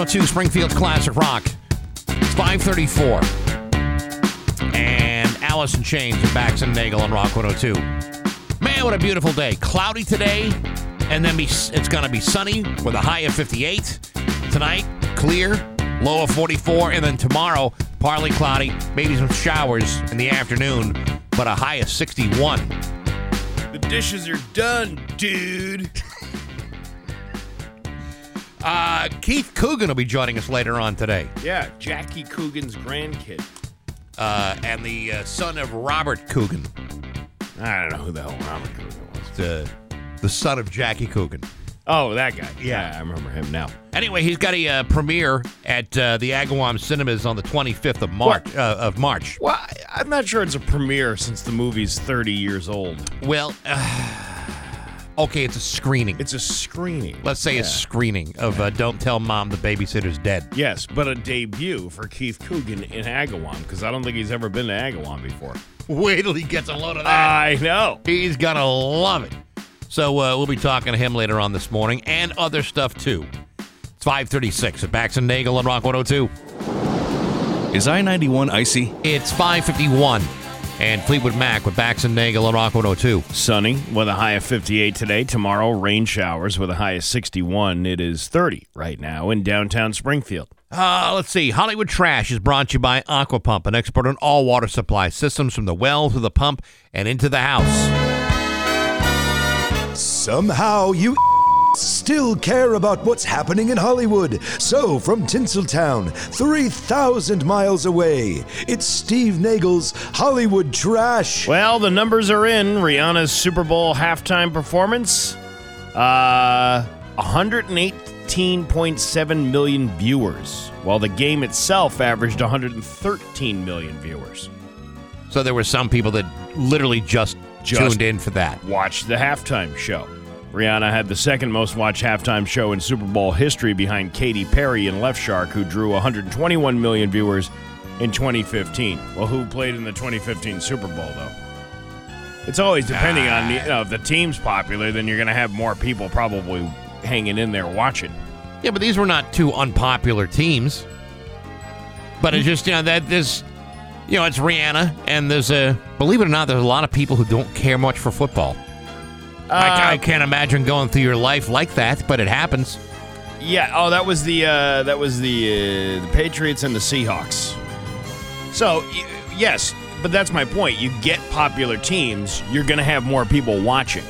102 Springfield Classic Rock. It's 534. And Alice in Chains and Bax and Nagel on Rock 102. Man, what a beautiful day. Cloudy today, and then be, it's going to be sunny with a high of 58. Tonight, clear, low of 44. And then tomorrow, partly cloudy, maybe some showers in the afternoon, but a high of 61. The dishes are done, dude. Uh, Keith Coogan will be joining us later on today. Yeah, Jackie Coogan's grandkid. Uh, and the uh, son of Robert Coogan, I don't know who the hell Robert Coogan was. the, the son of Jackie Coogan. Oh, that guy. Yeah. I remember him now. Anyway, he's got a uh, premiere at uh, the Agawam Cinemas on the 25th of March. Uh, of March. Well, I'm not sure it's a premiere since the movie's 30 years old. Well, okay, it's a screening. It's a screening. Let's say a screening of uh, Don't Tell Mom the Babysitter's Dead. Yes, but a debut for Keith Coogan in Agawam because I don't think he's ever been to Agawam before. Wait till he gets a load of that. I know. He's gonna love it. So uh, we'll be talking to him later on this morning and other stuff too. It's 536 at Bax and Nagel on Rock 102. Is I 91 icy? It's 551 and Fleetwood Mac with Bax and Nagel on Rock 102. Sunny with a high of 58 today. Tomorrow, rain showers with a high of 61. It is 30 right now in downtown Springfield. Uh, let's see. Hollywood Trash is brought to you by Aquapump, an expert on all water supply systems from the well to the pump and into the house. Somehow you still care about what's happening in Hollywood. So, from Tinseltown, 3,000 miles away, it's Steve Nagel's Hollywood Trash. Well, the numbers are in. Rihanna's Super Bowl halftime performance. Uh, 118.7 million viewers, while the game itself averaged 113 million viewers. So there were some people that literally just, Just- tuned in for that. Watch the halftime show. Rihanna had the second most watched halftime show in Super Bowl history behind Katy Perry and Left Shark, who drew 121 million viewers in 2015. Well, who played in the 2015 Super Bowl, though? It's always depending on the, you know, if the team's popular, then you're going to have more people probably hanging in there watching. Yeah, but these were not two unpopular teams. But it's just, you know, that this, you know, it's Rihanna, and there's a, believe it or not, there's a lot of people who don't care much for football. I, I can't imagine going through your life like that, but it happens. Yeah. Oh, that was the uh, that was the uh, the Patriots and the Seahawks. So y- yes, but that's my point. You get popular teams, you're going to have more people watching,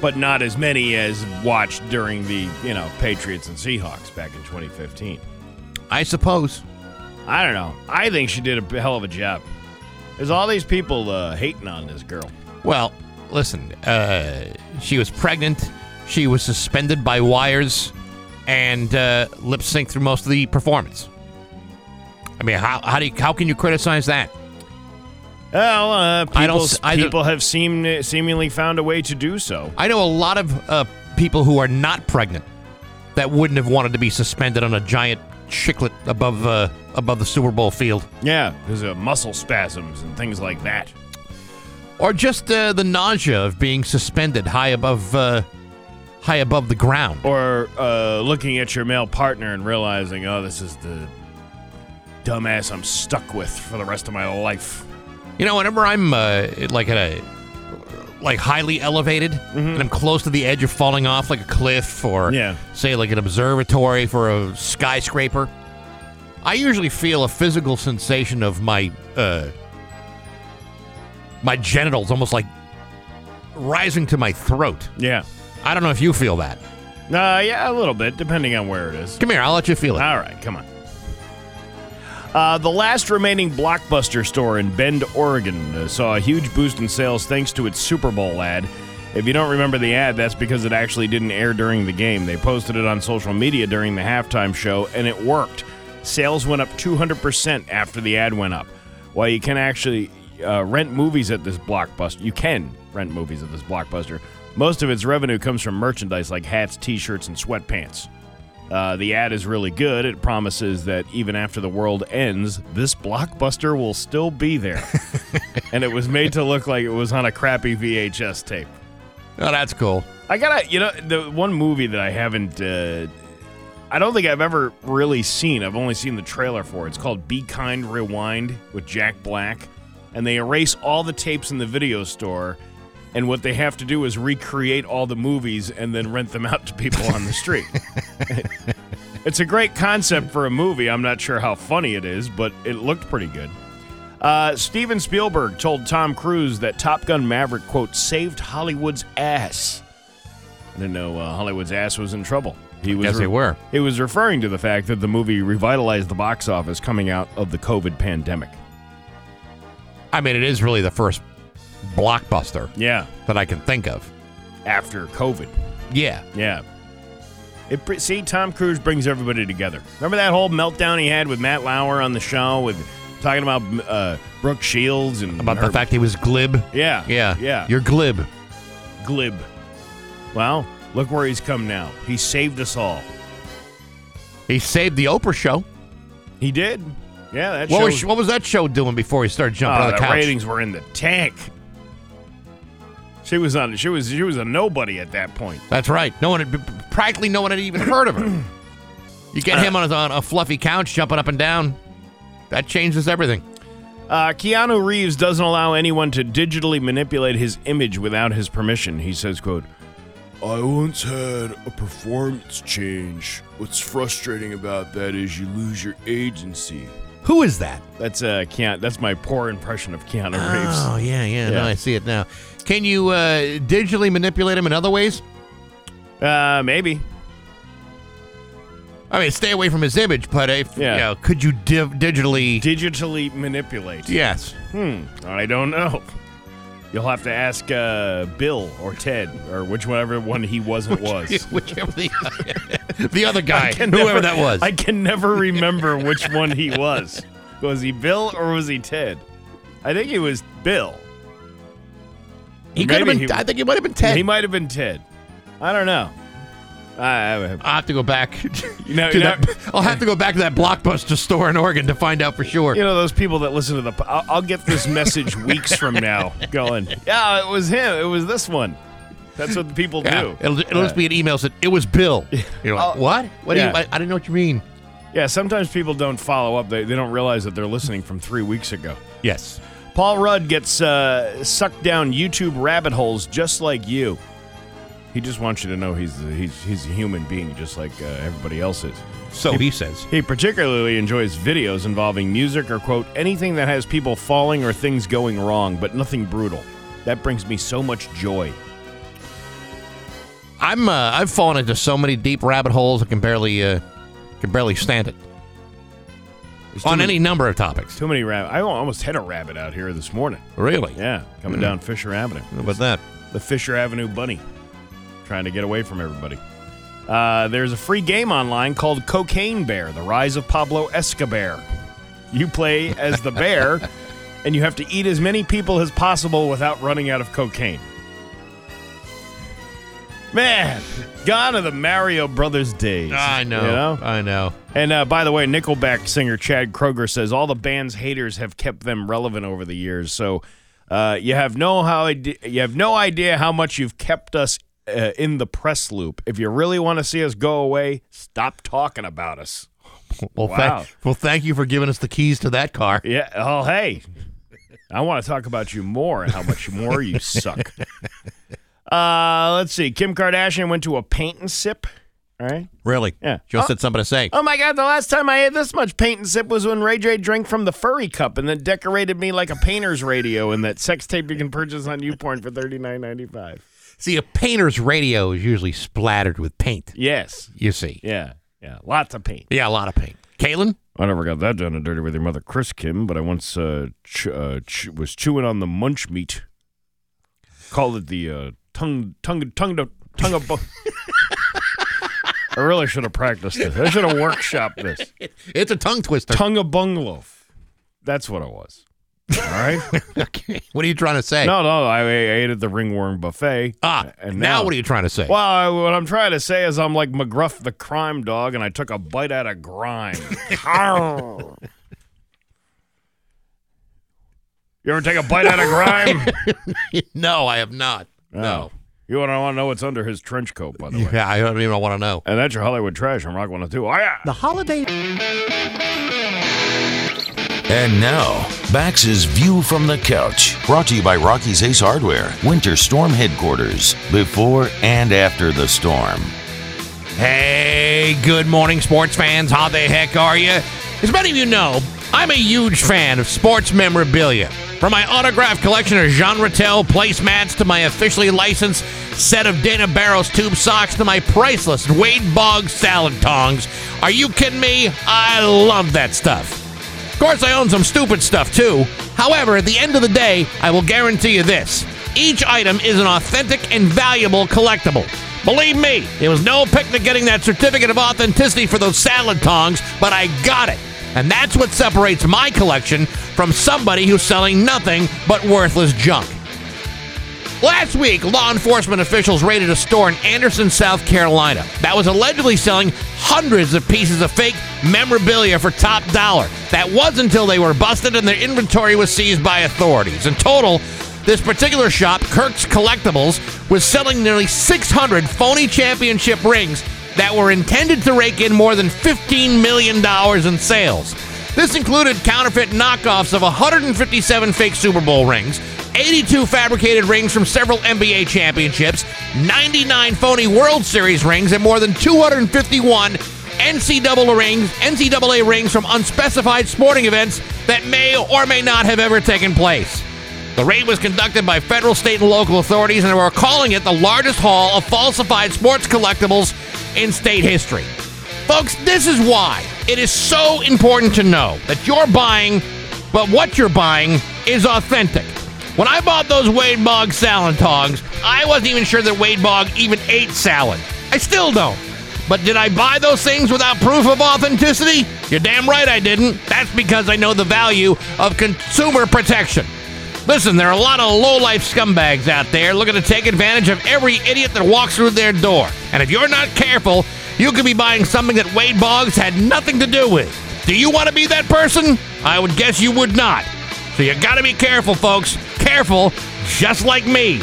but not as many as watched during the you know Patriots and Seahawks back in 2015. I suppose. I don't know. I think she did a hell of a job. There's all these people uh, hating on this girl. Well, listen, uh, she was pregnant. She was suspended by wires and uh, lip synced through most of the performance. I mean, how, how, do you, how can you criticize that? Well, uh, people, I don't I don't- people have seem, seemingly found a way to do so. I know a lot of uh, people who are not pregnant that wouldn't have wanted to be suspended on a giant chiclet above uh, above the Super Bowl field, Yeah, there's muscle spasms and things like that. Or just uh, the nausea of being suspended high above uh, high above the ground. Or uh, looking at your male partner and realizing, oh, this is the dumbass I'm stuck with for the rest of my life. You know, whenever I'm uh, like at a like highly elevated and I'm close to the edge of falling off like a cliff or Yeah. say like an observatory for a skyscraper, I usually feel a physical sensation of my uh, my genitals almost like rising to my throat. Yeah. I don't know if you feel that. Uh, yeah, a little bit, depending on where it is. Come here, I'll let you feel it. All right, come on. Uh, the last remaining Blockbuster store in Bend, Oregon, uh, saw a huge boost in sales thanks to its Super Bowl ad. If you don't remember the ad, that's because it actually didn't air during the game. They posted it on social media during the halftime show, and it worked. Sales went up 200% after the ad went up. While you can actually uh, rent movies at this Blockbuster, you can rent movies at this Blockbuster. Most of its revenue comes from merchandise like hats, t shirts, and sweatpants. Uh, the ad is really good. It promises that even after the world ends, this blockbuster will still be there. and it was made to look like it was on a crappy VHS tape. Oh, that's cool. I gotta, you know, the one movie that I haven't uh, I don't think I've ever really seen. I've only seen the trailer for it. It's called Be Kind Rewind with Jack Black, and they erase all the tapes in the video store. And what they have to do is recreate all the movies and then rent them out to people on the street. it's a great concept for a movie. I'm not sure how funny it is, but it looked pretty good. Uh, Steven Spielberg told Tom Cruise that Top Gun Maverick, quote, saved Hollywood's ass. I didn't know uh, Hollywood's ass was in trouble. He was Guess they were. He was referring to the fact that the movie revitalized the box office coming out of the COVID pandemic. I mean, it is really the first blockbuster Yeah, that I can think of. after COVID. Yeah. Yeah. It, br- see, Tom Cruise brings everybody together. Remember that whole meltdown he had with Matt Lauer on the show with talking about uh, Brooke Shields and About her- the fact he was glib. Yeah, Yeah. yeah. You're glib. glib. Well, look where he's come now. He saved us all. He saved the Oprah show. He did. Yeah, that What was, what was that show doing before he started jumping oh, on the the couch? ratings were in the tank. She was on. She was. She was a nobody at that point. That's right. No one had practically no one had even heard of her. You get him on a, on a fluffy couch jumping up and down. That changes everything. Uh, Keanu Reeves doesn't allow anyone to digitally manipulate his image without his permission. He says, "quote I once had a performance change. What's frustrating about that is you lose your agency." Who is that? That's uh, Keanu. That's my poor impression of Keanu Reeves. Oh yeah, yeah. No, I see it now. Can you uh, digitally manipulate him in other ways? Uh, maybe. I mean, stay away from his image, but if Yeah. you know, could you div- digitally? Digitally manipulate. yes. Hmm. I don't know. You'll have to ask uh, Bill or Ted or whichever one he wasn't was. Whichever the, the other guy, whoever never- that was. I can never remember which one he was. Was he Bill or was he Ted? I think he was Bill. he could have been. he- I think he might have been Ted. He might have been Ted. I don't know. I, I, I'll have to go back. you know, to you know, that, I'll have to go back to that blockbuster store in Oregon to find out for sure. you know those people that listen to the. I'll, I'll get this message weeks from now, going, "Yeah, it was him. It was this one." That's what the people Yeah, do. it'll, it'll just be an email said it was Bill. You're like, what? What do you, I, I didn't know what you mean. Yeah, sometimes people don't follow up. They, they don't realize that they're listening from three weeks ago. Yes. Paul Rudd gets uh, sucked down YouTube rabbit holes just like you. He just wants you to know he's he's he's a human being just like uh, everybody else is. So he says. He particularly enjoys videos involving music or quote anything that has people falling or things going wrong, but nothing brutal. That brings me so much joy. I'm. Uh, I've fallen into so many deep rabbit holes. I can barely. Uh, can barely stand it. On many- any number of topics. too many rabbit. I almost hit a rabbit out here this morning. Really? Yeah, coming down Fisher Avenue. How about that? the Fisher Avenue Bunny, trying to get away from everybody. Uh, there's a free game online called Cocaine Bear: The Rise of Pablo Escobar. You play as the bear, and you have to eat as many people as possible without running out of cocaine. Man, gone are the Mario Brothers days. I know. You know? I know. And uh, by the way, Nickelback singer Chad Kroeger says all the band's haters have kept them relevant over the years. So uh, you have no how you have no idea how much you've kept us uh, in the press loop. If you really want to see us go away, stop talking about us. Well, Wow. thank, well, thank you for giving us the keys to that car. Yeah. Oh, hey, I want to talk about you more and how much more you suck. Uh, let's see. Kim Kardashian went to a paint and sip. All right. Really? Yeah. Just Oh. had something to say. Oh my god, the last time I ate this much paint and sip was when Ray J drank from the furry cup and then decorated me like a painter's radio in that sex tape you can purchase on YouPorn for thirty nine ninety five. See, a painter's radio is usually splattered with paint. Yes. You see. Yeah. Yeah. Lots of paint. Yeah, a lot of paint. Kalen? I never got that done and dirty with your mother, Chris Kim, but I once uh, ch- uh, ch- was chewing on the munch meat. Called it the uh, tongue, tongue, tongue, tongue, tongue of. Bu- I really should have practiced this. I should have workshopped this. It's a tongue twister. Tongue of bungaloaf. That's what it was. All right. okay. What are you trying to say? No, no, I, I ate at the ringworm buffet. Ah, and now, what are you trying to say? Well, I, what I'm trying to say is I'm like McGruff the crime dog, and I took a bite out of grime. you ever take a bite out of grime? no, I have not. Oh. No. You want to know what's under his trench coat, by the way. Yeah, I don't even want to know. And that's your Hollywood trash on Rock 102. Oh, yeah. The holiday. And now, Bax's View from the Couch, brought to you by Rocky's Ace Hardware, Winter Storm Headquarters, before and after the storm. Hey, good morning, sports fans. How the heck are you? As many of you know, I'm a huge fan of sports memorabilia. From my autograph collection of Jean Rattel placemats to my officially licensed set of Dana Barros tube socks to my priceless Wade Boggs salad tongs. Are you kidding me? I love that stuff. Of course, I own some stupid stuff too. However, at the end of the day, I will guarantee you this each item is an authentic and valuable collectible. Believe me, it was no picnic getting that certificate of authenticity for those salad tongs, but I got it. And that's what separates my collection from somebody who's selling nothing but worthless junk. Last week, law enforcement officials raided a store in Anderson, South Carolina that was allegedly selling hundreds of pieces of fake memorabilia for top dollar. That was until they were busted and their inventory was seized by authorities. In total, this particular shop, Kirk's Collectibles, was selling nearly 600 phony championship rings that were intended to rake in more than $15 million in sales. This included counterfeit knockoffs of 157 fake Super Bowl rings, 82 fabricated rings from several NBA championships, 99 phony World Series rings, and more than 251 NCAA rings, NCAA rings from unspecified sporting events that may or may not have ever taken place. The raid was conducted by federal, state, and local authorities, and were calling it the largest haul of falsified sports collectibles in state history. Folks, this is why it is so important to know that you're buying, but what you're buying is authentic. When I bought those Wade Bogg salad tongs, I wasn't even sure that Wade Bogg even ate salad. I still don't. But did I buy those things without proof of authenticity? You're damn right I didn't. That's because I know the value of consumer protection. Listen, there are a lot of low-life scumbags out there looking to take advantage of every idiot that walks through their door. And if you're not careful, you could be buying something that Wade Boggs had nothing to do with. Do you want to be that person? I would guess you would not. So you got to be careful, folks. Careful, just like me.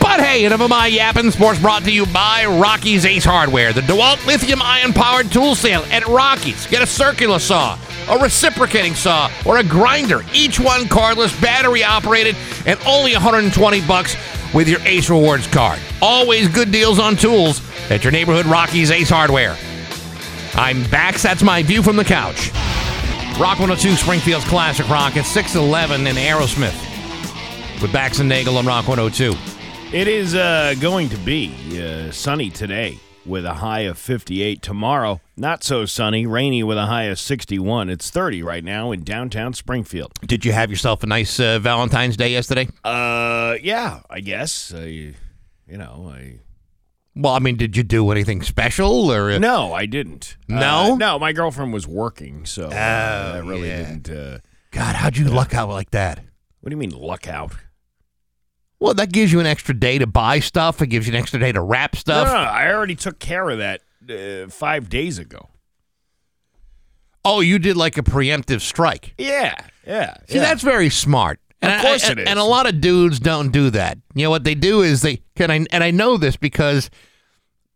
But hey, enough of my yapping. Sports brought to you by Rocky's Ace Hardware, the DeWalt lithium ion powered tool sale at Rocky's. Get a circular saw, a reciprocating saw, or a grinder. Each one cordless, battery operated, and only 120 bucks with your Ace Rewards card. Always good deals on tools at your neighborhood Rocky's Ace Hardware. I'm back. That's my view from the couch. Rock 102 Springfield's Classic Rock at 611 in Aerosmith with Bax and Nagel on Rock 102. It is uh, going to be uh, sunny today with a high of 58. Tomorrow, not so sunny, rainy with a high of 61. It's 30 right now in downtown Springfield. Did you have yourself a nice uh, Valentine's Day yesterday? Uh, yeah, I guess. I, you know, I. Well, I mean, did you do anything special or No, I didn't. No? Uh, no, my girlfriend was working, so uh, Oh, I really yeah. didn't. Uh, God, how'd you luck out like that? what do you mean luck out? Well, that gives you an extra day to buy stuff. It gives you an extra day to wrap stuff. no, no, I already took care of that uh, five days ago. Oh, you did like a preemptive strike. Yeah, yeah. See, yeah. that's very smart. And Of course I- it is. And a lot of dudes don't do that. You know what they do is they can I and I know this because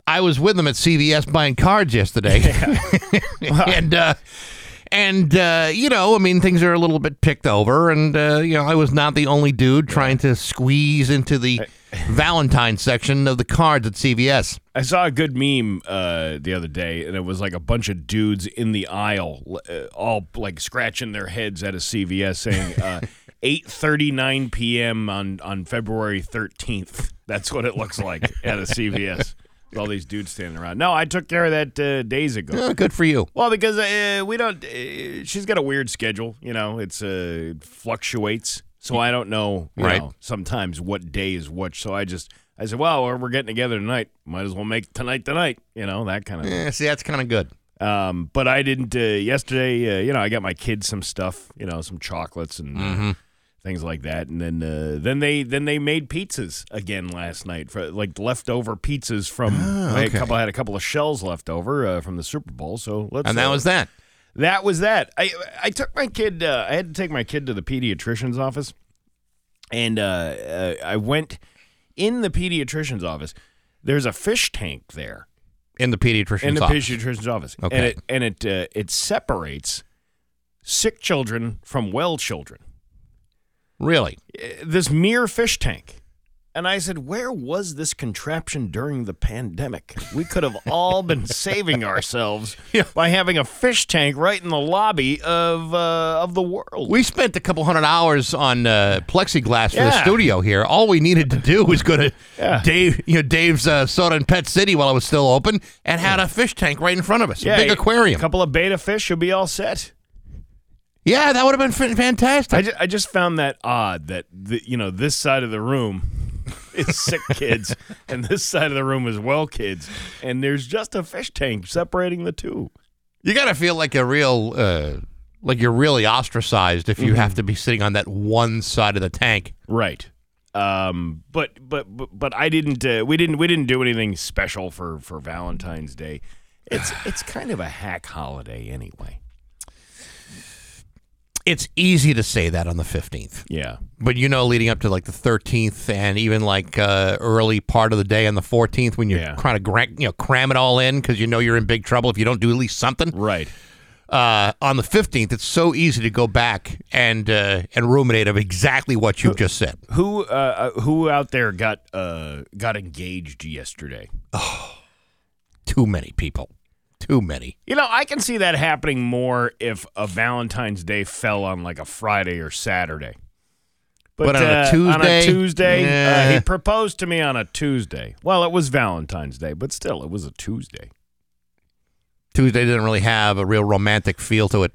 I was with them at CVS buying cards yesterday. and uh and uh, you know, I mean, things are a little bit picked over, and uh, you know, I was not the only dude trying to squeeze into the Valentine section of the cards at CVS. I saw a good meme uh, the other day, and it was like a bunch of dudes in the aisle, uh, all like scratching their heads at a CVS, saying uh, eight thirty nine p.m. on on February thirteenth. That's what it looks like at a CVS. With all these dudes standing around. No, I took care of that uh, days ago. Oh, good for you. Well, because uh, we don't. Uh, she's got a weird schedule. You know, it's uh, it fluctuates. So I don't know. You Right. know, sometimes what day is what. So I just I said, well, we're, getting together tonight. Might as well make tonight tonight. You know that kind of. thing. Yeah, see, that's kind of good. Um, but I didn't. Uh, yesterday, uh, you know, I got my kids some stuff. You know, some chocolates and. Mm-hmm. Things like that, and then uh, then they then they made pizzas again last night for like leftover pizzas from I had okay. a couple I had a couple of shells left over uh, from the Super Bowl. So let's And that uh, was that. that was that. I I took my kid. Uh, I had to take my kid to the pediatrician's office, and uh, uh, I went in the pediatrician's office, there's a fish tank there In the pediatrician's in the office. pediatrician's office, Okay. and it and it uh, it separates sick children from well children. Really? Uh, This mere fish tank. And I said, Where was this contraption during the pandemic? We could have all been saving ourselves Yeah. by having a fish tank right in the lobby of uh, of the world. We spent a couple hundred hours on uh, plexiglass for the studio here. All we needed to do was go to Yeah. Dave, you know, Dave's uh, Soda and Pet City while it was still open, and had a fish tank right in front of us, a big aquarium, a couple of betta fish, you'll be all set. Yeah, that would have been fantastic. I just, I just found that odd that the, you know this side of the room is sick kids and this side of the room is well kids, and there's just a fish tank separating the two. you got to feel like a real, uh, like you're really ostracized if you Mm-hmm. have to be sitting on that one side of the tank. Right. Um, but but but, but I didn't. Uh, we didn't. We didn't do anything special for for Valentine's Day. It's it's kind of a hack holiday anyway. It's easy to say that on the 15th. Yeah. But you know, leading up to like the 13th and even like uh, early part of the day on the 14th, when you're Yeah. trying to gra- you know cram it all in because you know you're in big trouble if you don't do at least something. Right. Uh, on the 15th, it's so easy to go back and uh, and ruminate of exactly what you just said. Who uh, uh, who out there got uh got engaged yesterday? Too many people, too many. You know, I can see that happening more if a Valentine's Day fell on like a Friday or Saturday. But on a uh, on a Tuesday? Tuesday, uh, he proposed to me on a Tuesday. Well, it was Valentine's Day, but still, it was a Tuesday. Tuesday didn't really have a real romantic feel to it.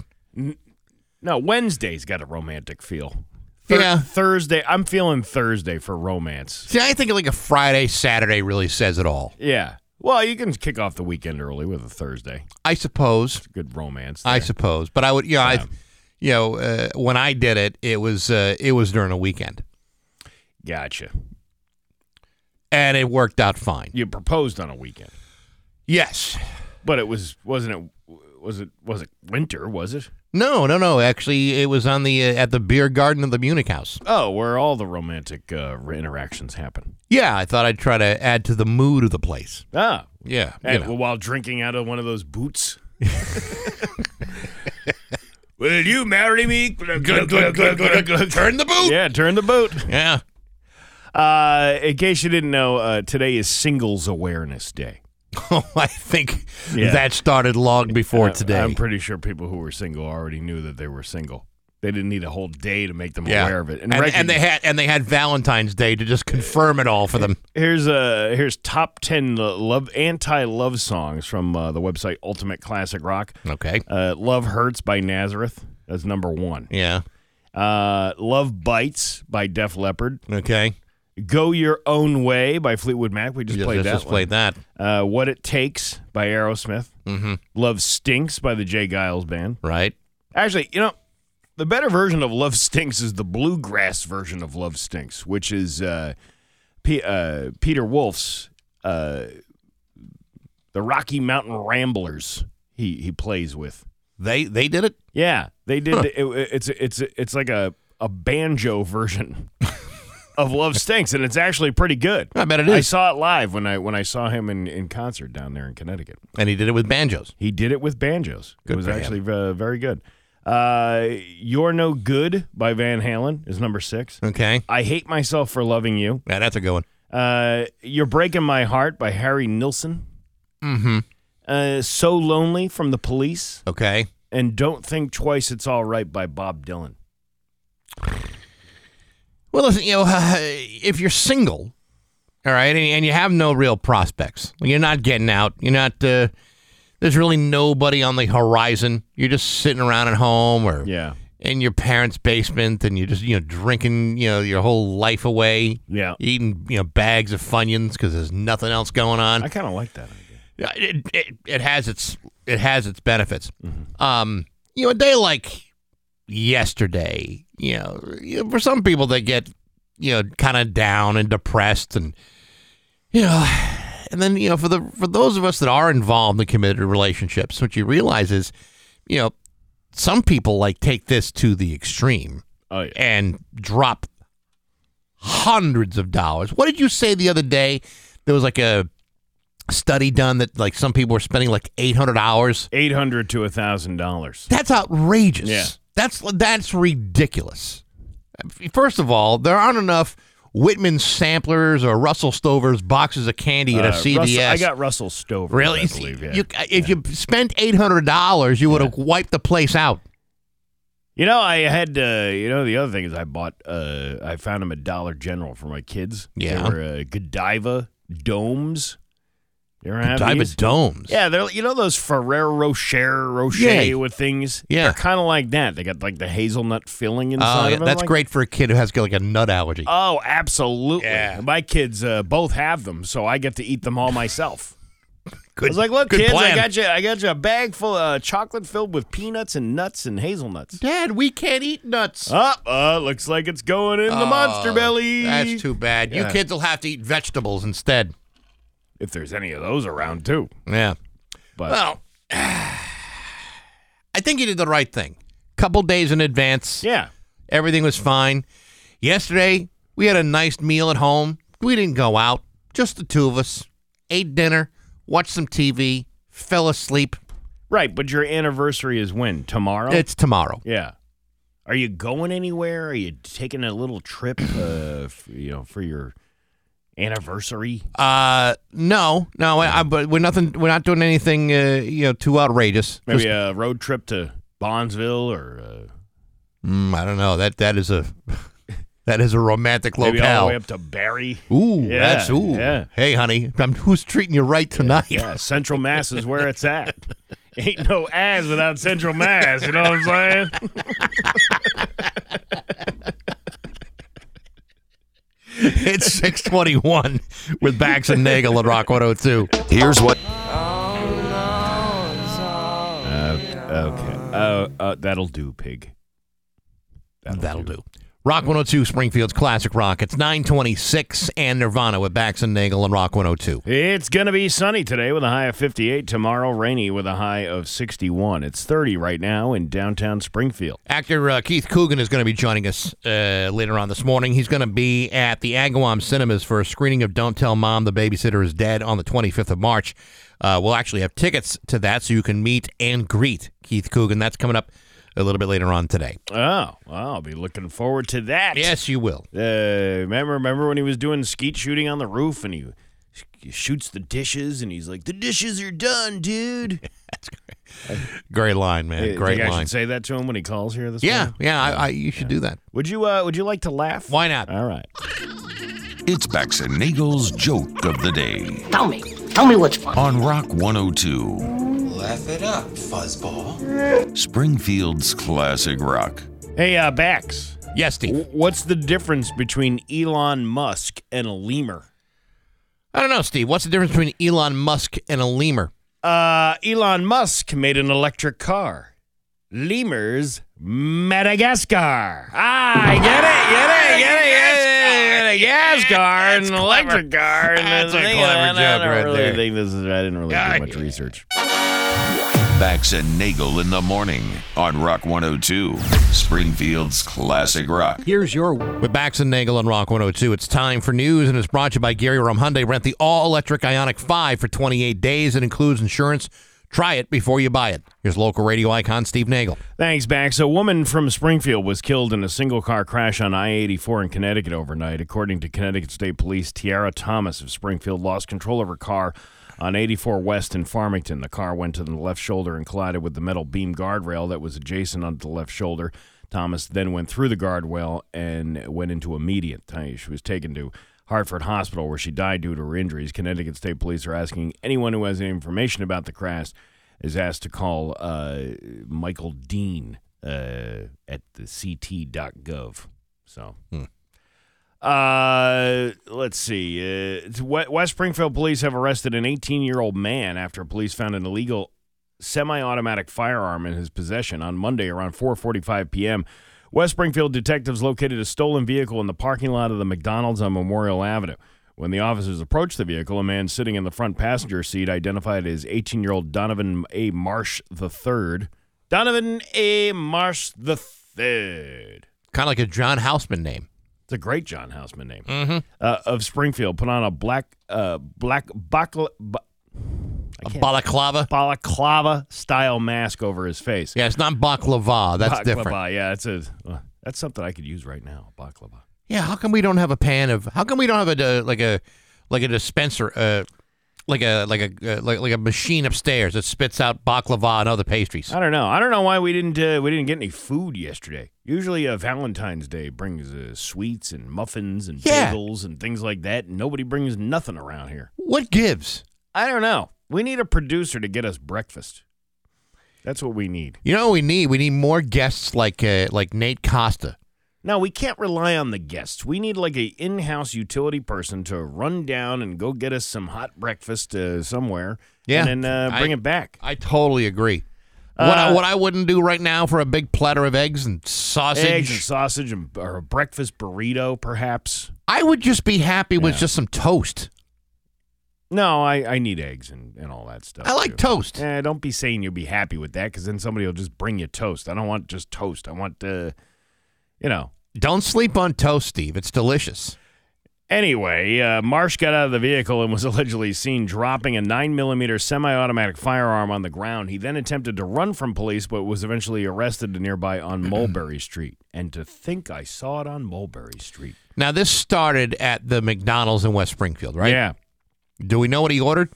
No, Wednesday's got a romantic feel. Yeah. Thursday. I'm feeling Thursday for romance. See, I think like a Friday, Saturday really says it all. Yeah. Well, you can kick off the weekend early with a Thursday. I suppose. Good romance. I suppose, but I would, you know, Yeah. I, you know, uh, when I did it, it was uh, it was during a weekend, Gotcha. and it worked out fine. You proposed on a weekend, Yes. but it was wasn't it was it was it winter? Was it? No, no, no. Actually, it was on the uh, at the beer garden of the Munich House. Oh, where all the romantic uh, interactions happen. Yeah, I thought I'd try to add to the mood of the place. Ah, Yeah, you and know. while drinking out of one of those boots. Will you marry me? Turn the boot. Yeah, turn the boot. Yeah. Uh, in case you didn't know, uh, today is Singles Awareness Day. Oh, I think Yeah. that started long before Uh, today. I'm pretty sure people who were single already knew that they were single. They didn't need a whole day to make them yeah, aware of it. and, and they had and they had Valentine's Day to just confirm it all for them. here's uh here's top ten love anti love songs from uh, the website Ultimate Classic Rock. Okay. Uh, love Hurts by Nazareth. That's number one. Yeah. Uh, love Bites by Def Leppard. Okay. Go Your Own Way by Fleetwood Mac. We just Just, played that. just one. played that. Uh, what It Takes by Aerosmith. Mm-hmm. Love Stinks by the J. Geils Band. Right. Actually, you know, the better version of Love Stinks is the bluegrass version of Love Stinks, which is uh, P- uh, Peter Wolf's uh, the Rocky Mountain Ramblers. He he plays with. They they did it. Yeah, they did. it, it's it's it's like a a banjo version of Love Stinks, and it's actually pretty good. I bet it I saw it live when I when I saw him in, in concert down there in Connecticut. And he did it with banjos. He did it with banjos. Good it was actually uh, very good. Uh, You're No Good by Van Halen is number six. Okay. I Hate Myself for Loving You. Yeah, that's a good one. Uh, You're Breaking My Heart by Harry Nilsson. Mm-hmm. Uh, so Lonely from The Police. Okay. And Don't Think Twice It's All Right by Bob Dylan. Well, listen, you know, if you're single, all right, and, and you have no real prospects, you're not getting out, you're not, uh, there's really nobody on the horizon. You're just sitting around at home or Yeah. in your parents' basement and you're just, you know, drinking, you know, your whole life away, Yeah. eating, you know, bags of Funyuns because there's nothing else going on. I kind of like that idea. Yeah, it, it, it has its it has its benefits. Um, you know, a day like yesterday, you know, for some people they get you know kind of down and depressed, and you know, and then you know for the for those of us that are involved in committed relationships, what you realize is, you know, some people like take this to the extreme Oh, yeah. and drop hundreds of dollars. What did you say the other day? There was like a study done that like some people were spending like 800 hours. Eight hundred to a thousand dollars. That's outrageous. Yeah. That's that's ridiculous. First of all, there aren't enough Whitman samplers or Russell Stover's boxes of candy at a CVS. I got Russell Stover. really. Believe. Yeah. You, if you spent eight hundred dollars, you would have wiped the place out. You know, I had. Uh, you know, the other thing is, I bought. Uh, I found them at Dollar General for my kids. Yeah. they were uh, Godiva domes. You ever have Dive these? domes. Yeah, they're you know those Ferrero Rocher Rocher Yeah. with things. Yeah. they're kind of like that. They got like the hazelnut filling inside. Of them. that's like- great for a kid who has like a nut allergy. Oh, absolutely. Yeah. My kids uh, both have them, so I get to eat them all myself. good, I was like, "Look, good kids, plan. I got you. I got you a bag full of uh, chocolate filled with peanuts and nuts and hazelnuts." Dad, we can't eat nuts. Oh, uh, looks like it's going in the monster Oh, belly. That's too bad. You Yeah. kids will have to eat vegetables instead. If there's any of those around too, Yeah. but Well, I think you did the right thing. Couple days in advance. yeah, Everything was fine. Yesterday, we had a nice meal at home. We didn't go out, just the two of us. Ate dinner, watched some TV, fell asleep. right. But your anniversary is when tomorrow. It's tomorrow. yeah. Are you going anywhere? Are you taking a little trip? Uh, f- you know, for your anniversary. Uh, no, no, I, I, but we're nothing. We're not doing anything, uh, you know, too outrageous. Maybe Just- a road trip to Bondsville or uh, mm, I don't know. That that is a that is a romantic maybe all the locale. way up to Barre. Ooh, Yeah, that's ooh. yeah. Hey, honey, I'm, who's treating you right tonight? Yeah, Central Mass is where it's at. Ain't no ass without Central Mass. You know what I'm saying? it's 621 with Bax and Nagel at Rock 102. Here's what Okay. Uh, uh, that'll do, pig. That'll, do. Rock 102, Springfield's classic rock. It's 926 and Nirvana with Bax and Nagel and Rock 102. It's going to be sunny today with a high of 58. Tomorrow, rainy with a high of 61. It's 30 right now in downtown Springfield. Actor uh, Keith Coogan is going to be joining us uh, later on this morning. He's going to be at the Agawam Cinemas for a screening of Don't Tell Mom the Babysitter is Dead on the 25th of March. Uh, we'll actually have tickets to that so you can meet and greet Keith Coogan. That's coming up a little bit later on today. Oh, well, I'll be looking forward to that. Yes, you will. Uh, remember, remember when he was doing skeet shooting on the roof and he, he shoots the dishes and he's like, "The dishes are done, dude." That's Great line, man. Hey, Great think I line. should say that to him when he calls here this Yeah, morning? yeah. I, I, you should do that. Would you? Uh, would you like to laugh? Why not? All right. it's Bax and Nagel's joke of the day Tell me. Tell me what's funny. on Rock 102, Laugh it up, fuzzball. Springfield's classic rock. Hey, uh, Bax. Yes, Steve. What's the difference between Elon Musk and a lemur? I don't know, Steve. What's the difference between Elon Musk and a lemur? Uh, Elon Musk made an electric car. Lemurs, Madagascar. Ah, I get it, get it, get it, get it. Madagascar and an electric car. And That's the a thing- clever I don't joke right really there. think this is. I didn't really do much research. Bax and Nagel in the morning on Rock 102, Springfield's classic rock. Here's your With Bax and Nagel on Rock 102, it's time for news, and it's brought to you by Gary Rome Hyundai. Rent the all-electric Ioniq 5 for 28 days. It includes insurance. Try it before you buy it. Here's local radio icon Steve Nagel. Thanks, Bax. A woman from Springfield was killed in a single car crash on I 84 in Connecticut overnight. According to Connecticut State Police, Tiara Thomas of Springfield lost control of her car on 84 West in Farmington. The car went to the left shoulder and collided with the metal beam guardrail that was adjacent onto the left shoulder. Thomas then went through the guardrail and went into immediate. She was taken to Hartford Hospital where she died due to her injuries. Connecticut State Police are asking anyone who has any information about the crash is asked to call uh, Michael Dean uh, at the ct.gov. So, uh, let's see. Uh, West Springfield police have arrested an 18 year old man after police found an illegal semi-automatic firearm in his possession on Monday around 4:45 p.m. West Springfield detectives located a stolen vehicle in the parking lot of the McDonald's on Memorial Avenue. When the officers approached the vehicle, a man sitting in the front passenger seat identified as 18-year-old Donovan A. Marsh III. Donovan A. Marsh III. Kind of like a John Houseman name. It's a great John Houseman name. Mm-hmm. Uh, of Springfield put on a black uh, black ba- A balaclava. balaclava style mask over his face. Yeah, it's not baklava. That's Baklava, different. Yeah, it's a uh, that's something I could use right now. Baklava. Yeah, how come we don't have a pan of? How come we don't have a uh, like a like a dispenser, uh, like a like a uh, like like a machine upstairs that spits out baklava and other pastries? I don't know. I don't know why we didn't uh, we didn't get any food yesterday. Usually, uh, Valentine's Day brings uh, sweets and muffins and Yeah. bagels and things like that. And nobody brings nothing around here. What gives? I don't know. We need a producer to get us breakfast. That's what we need. You know what we need? We need more guests like uh, like Nate Costa. No, we can't rely on the guests. We need like a in-house utility person to run down and go get us some hot breakfast uh, somewhere. Yeah. and then uh, bring I- it back. I totally agree. what, I, Uh, what I wouldn't do right now for a big platter of eggs and sausage, Eggs and sausage and or a breakfast burrito, perhaps. I would just be happy with Yeah. just some toast. No, I, I need eggs and, and all that stuff. I like too. toast. Eh, don't be saying you'll be happy with that because then somebody will just bring you toast. I don't want just toast. I want, uh, you know. Don't sleep on toast, Steve. It's delicious. Anyway, uh, Marsh got out of the vehicle and was allegedly seen dropping a 9mm semi automatic firearm on the ground. He then attempted to run from police, but was eventually arrested nearby on Mulberry Street. And to think I saw it on Mulberry Street. Now this started at the McDonald's in West Springfield, right? Yeah. Do we know what he ordered?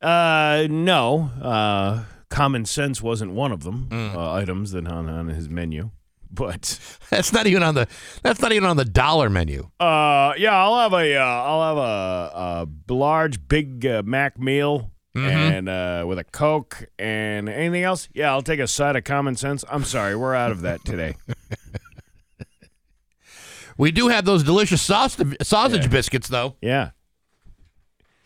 Uh, no. Uh, common sense wasn't one of them uh, items that on, on his menu. But That's not even on the. That's not even on the dollar menu. uh, yeah, I'll have a uh, I'll have a, a large Big uh, Mac meal and uh, with a Coke and anything else. Yeah, I'll take a side of common sense. I'm sorry, we're out of that today. We do have those delicious sausage sausage biscuits, though. yeah,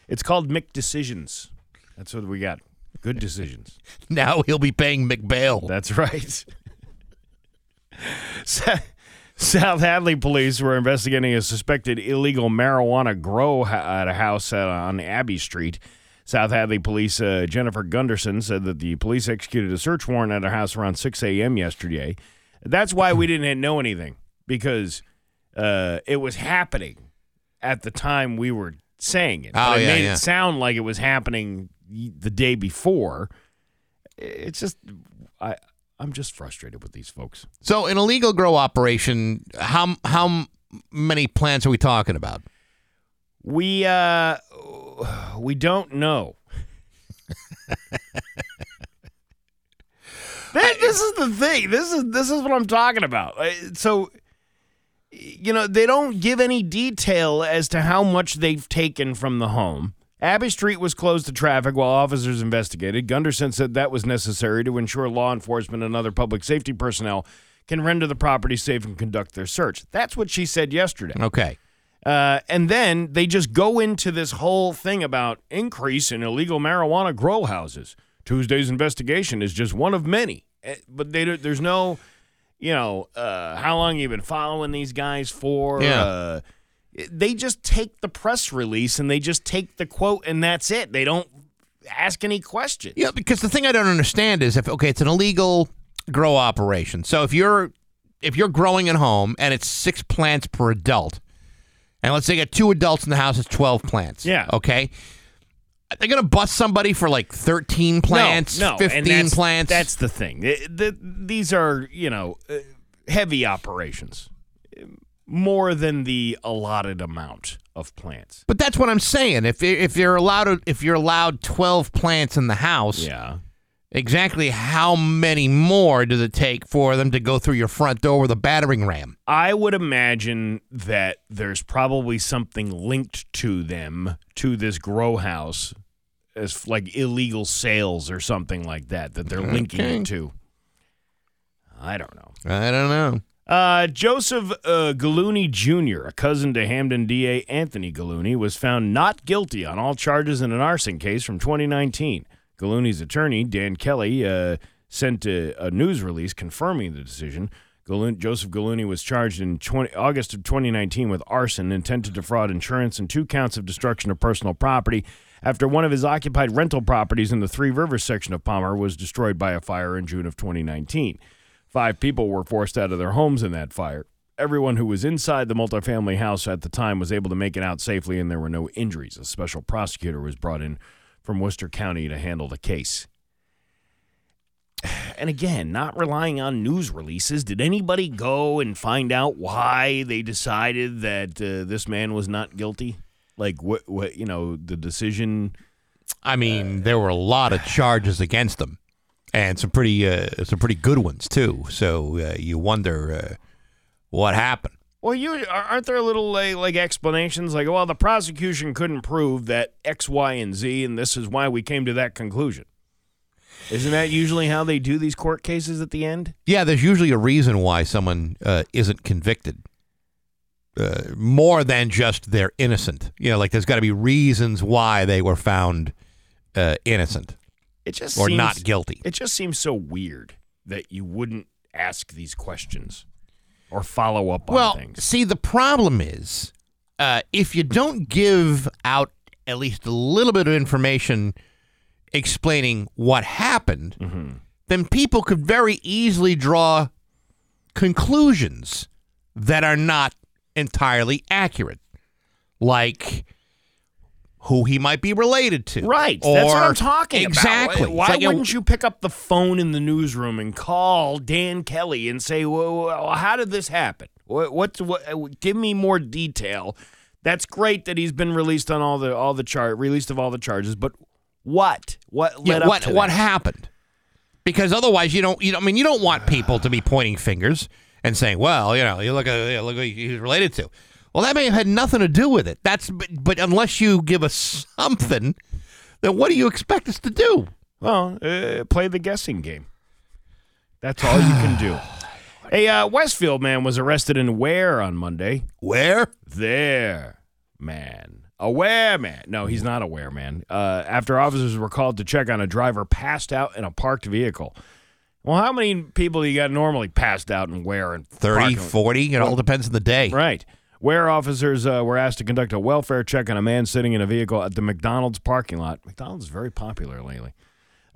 it's called Mick Decisions. That's what we got. Good decisions. Now he'll be paying McBail. That's right. South Hadley police were investigating a suspected illegal marijuana grow at a house on Abbey Street. South Hadley police uh, Jennifer Gunderson said that the police executed a search warrant at her house around 6 a.m. yesterday. That's why we didn't know anything because uh, it was happening at the time we were saying it. Oh, it yeah, made yeah. it sound like it was happening the day before. It's just I I'm just frustrated with these folks. So, an illegal grow operation. How how many plants are we talking about? We uh we don't know. That- this is the thing. This is this is what I'm talking about. Uh, So you know, they don't give any detail as to how much they've taken from the home. Abbey Street was closed to traffic while officers investigated. Gunderson said that was necessary to ensure law enforcement and other public safety personnel can render the property safe and conduct their search. That's what she said yesterday. Okay. Uh, and then they just go into this whole thing about increase in illegal marijuana grow houses. Tuesday's investigation is just one of many, Eh, but they, there's no, you know, uh, how long you've been following these guys for. Yeah. Uh, they just take the press release and they just take the quote and that's it. They don't ask any questions. Yeah, because the thing I don't understand is if okay, it's an illegal grow operation. So if you're if you're growing at home and it's six plants per adult, and let's say you got two adults in the house, it's twelve plants. Yeah. Okay. They're gonna bust somebody for like thirteen plants, no, no, fifteen that's- plants. That's the thing. The- the- these are you know uh, heavy operations, more than the allotted amount of plants. but that's what I'm saying. If if you're allowed if you're allowed twelve plants in the house, Yeah. exactly how many more does it take for them to go through your front door with a battering ram? I would imagine that there's probably something linked to them to this grow house as like illegal sales or something like that that they're linking Okay. it to. I don't know. I don't know. Uh, Joseph uh, Gulluni Jr., a cousin to Hampden DA Anthony Gulluni, was found not guilty on all charges in an arson case from 2019. Gulluni's attorney, Dan Kelly, uh, sent a, a news release confirming the decision. Joseph Gulluni was charged in 20, August of 2019 with arson, intent to defraud insurance, and two counts of destruction of personal property after one of his occupied rental properties in the Three Rivers section of Palmer was destroyed by a fire in June of 2019. Five people were forced out of their homes in that fire. everyone who was inside the multifamily house at the time was able to make it out safely and there were no injuries. A special prosecutor was brought in from Worcester County to handle the case. And again, not relying on news releases. Did anybody go and find out why they decided that uh, this man was not guilty? Like what? What you know, the decision. I mean, there were a lot of charges against them, and some pretty uh, some pretty good ones too. So uh, you wonder uh, what happened. Well, you aren't there little like, like explanations like, well, the prosecution couldn't prove that X, Y, and Z, and this is why we came to that conclusion. Isn't that usually how they do these court cases at the end? Yeah, there's usually a reason why someone uh, isn't convicted. Uh, more than just they're innocent. You know, like there's got to be reasons why they were found uh, innocent It just or seems, not guilty. It just seems so weird that you wouldn't ask these questions or follow up on well, things. see, the problem is uh, if you don't give out at least a little bit of information explaining what happened, Mm-hmm. then people could very easily draw conclusions that are not entirely accurate, like who he might be related to. Right. That's what I'm talking about. exactly. about. Why It's like, wouldn't you pick up the phone in the newsroom and call Dan Kelly and say, well, how did this happen? What, what, what, uh, give me more detail. That's great that he's been released on all the all the chart released of all the charges, but what? What Yeah, led up what to what that? happened? Because otherwise, you don't. You don't, I mean, you don't want people to be pointing fingers and saying, "Well, you know, you look at you look who he's related to." Well, that may have had nothing to do with it. That's but, but unless you give us something, then what do you expect us to do? Well, uh, play the guessing game. That's all you can do. A uh, Westfield man was arrested in Ware on Monday. Where? There, man. Aware man. No, he's not aware man. Uh, after officers were called to check on a driver passed out in a parked vehicle. Well, how many people do you got normally passed out and where? And 30, 40, it all depends on the day. Right. Where officers uh, were asked to conduct a welfare check on a man sitting in a vehicle at the McDonald's parking lot. McDonald's is very popular lately.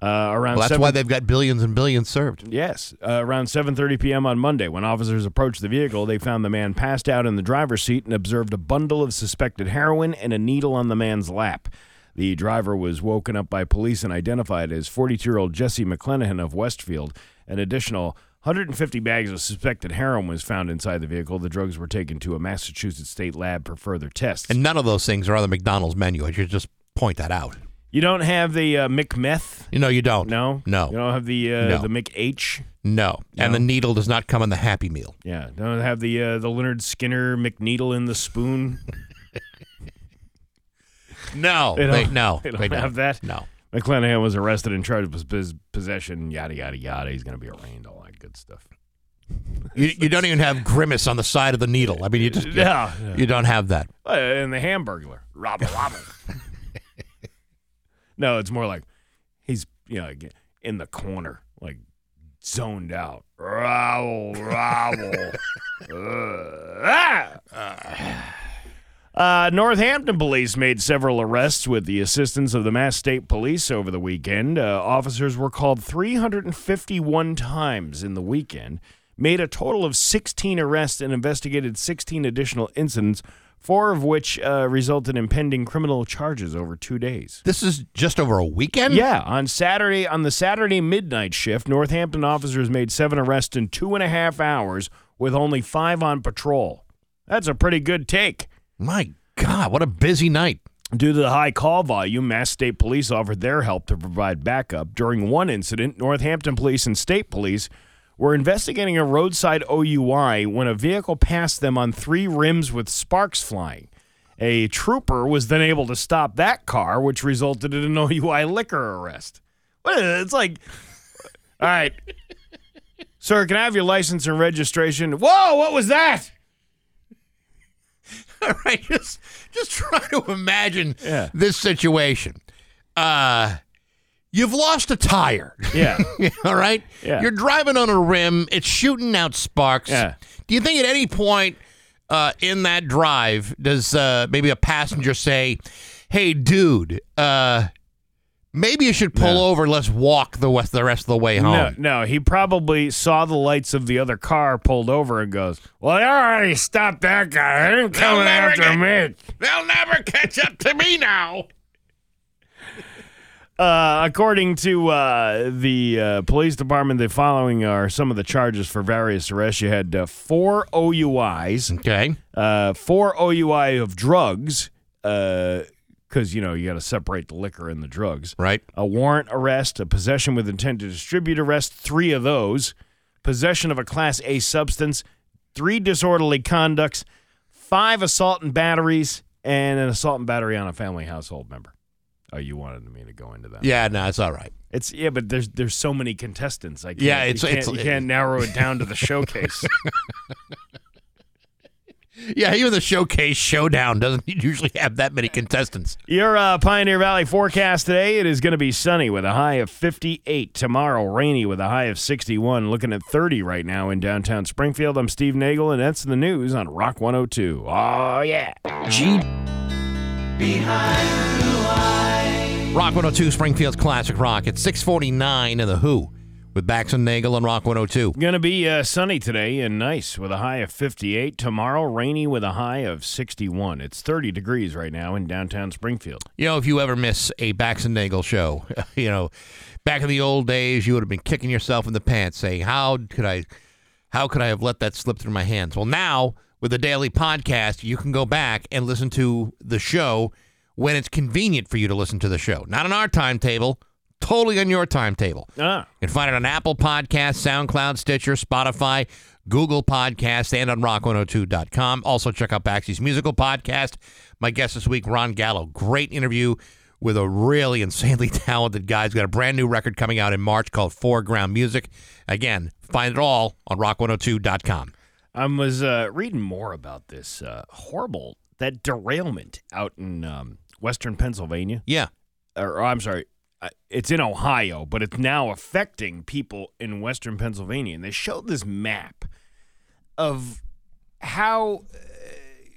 Uh, around Well, that's 7 why they've got billions and billions served. Yes, uh, around 7:30 p.m. on Monday, when officers approached the vehicle, they found the man passed out in the driver's seat and observed a bundle of suspected heroin and a needle on the man's lap. The driver was woken up by police and identified as 42-year-old Jesse McClanahan of Westfield. An additional 150 bags of suspected heroin was found inside the vehicle. The drugs were taken to a Massachusetts state lab for further tests. And none of those things are on the McDonald's menu. I should just point that out. you don't have the uh, McMeth? You know, you don't. No, No. You don't have the uh, No. the McH? No. And No? the needle does not come in the Happy Meal. Yeah, don't have the uh, the Lynyrd Skynyrd McNeedle in the spoon. No. They don't- They, no. they don't have that? No. McClanahan was arrested and charged with possession, yada yada yada. He's going to be arraigned, all that good stuff. You, you don't even have grimace on the side of the needle. I mean, you just you, Yeah, you don't have that. Uh, and the Hamburglar, robble robble. no, it's more like he's you know like, in the corner, like zoned out. Robble robble. Uh, ah! Uh, Northampton police made several arrests with the assistance of the Mass State Police over the weekend. Uh, officers were called 351 times in the weekend, made a total of 16 arrests, and investigated 16 additional incidents, four of which uh, resulted in pending criminal charges over two days. This is just over a weekend? Yeah, on Saturday, on the Saturday midnight shift, Northampton officers made seven arrests in two and a half hours with only five on patrol. That's a pretty good take. My God, what a busy night. Due to the high call volume, Mass State Police offered their help to provide backup. During one incident, Northampton Police and State Police were investigating a roadside OUI when a vehicle passed them on three rims with sparks flying. A trooper was then able to stop that car, which resulted in an OUI liquor arrest. What is it? It's like, all right, sir, can I have your license and registration? Whoa, what was that? All right, just just try to imagine Yeah. this situation. Uh you've lost a tire. Yeah. All right? Yeah. You're driving on a rim, it's shooting out sparks. Yeah. Do you think at any point uh, in that drive does uh, maybe a passenger say, "Hey dude, uh Maybe you should pull No. over. Let's walk the west the rest of the way home. No, no, he probably saw the lights of the other car, pulled over, and goes, "Well, I already stopped that guy. They ain't coming after get- me." They'll never catch up to me now. Uh, according to uh, the uh, police department, the following are some of the charges for various arrests. You had uh, four OUIs, Okay. uh, four OUI of drugs, because you know you got to separate the liquor and the drugs. Right. A warrant arrest, a possession with intent to distribute arrest, three of those. Possession of a Class A substance, three disorderly conducts, five assault and batteries, and an assault and battery on a family household member. Oh, you wanted me to go into that? Yeah, no, it's all right. It's yeah, but there's there's so many contestants. I can't, Yeah, it's- you can't, it's- you can't narrow it down to the showcase. Yeah, even the showcase showdown doesn't usually have that many contestants. Your uh, Pioneer Valley forecast today: it is going to be sunny with a high of 58. Tomorrow, rainy with a high of 61. Looking at 30 right now in downtown Springfield. I'm Steve Nagel, and that's the news on Rock 102. Oh yeah. G. Rock 102, Springfield's classic rock. It's 649 in the Who with Bax and Nagel and Rock 102. Going to be uh, sunny today and nice with a high of 58. Tomorrow, rainy with a high of 61. It's 30 degrees right now in downtown Springfield. You know, if you ever miss a Bax and Nagel show, you know, back in the old days, you would have been kicking yourself in the pants saying, how could I, how could I have let that slip through my hands? Well, now with the daily podcast, you can go back and listen to the show when it's convenient for you to listen to the show. Not on our timetable, totally on your timetable. Ah, You can find it on Apple Podcasts, SoundCloud, Stitcher, Spotify, Google Podcasts, and on rock102.com. Also, check out Baxy's musical podcast. My guest this week, Ron Gallo. Great interview with a really insanely talented guy. He's got a brand new record coming out in March called Foreground Music. Again, find it all on rock102.com. I was uh, reading more about this uh, horrible that derailment out in um, western Pennsylvania. Yeah. Or, or I'm sorry, it's in Ohio, but it's now affecting people in western Pennsylvania. And they showed this map of how uh,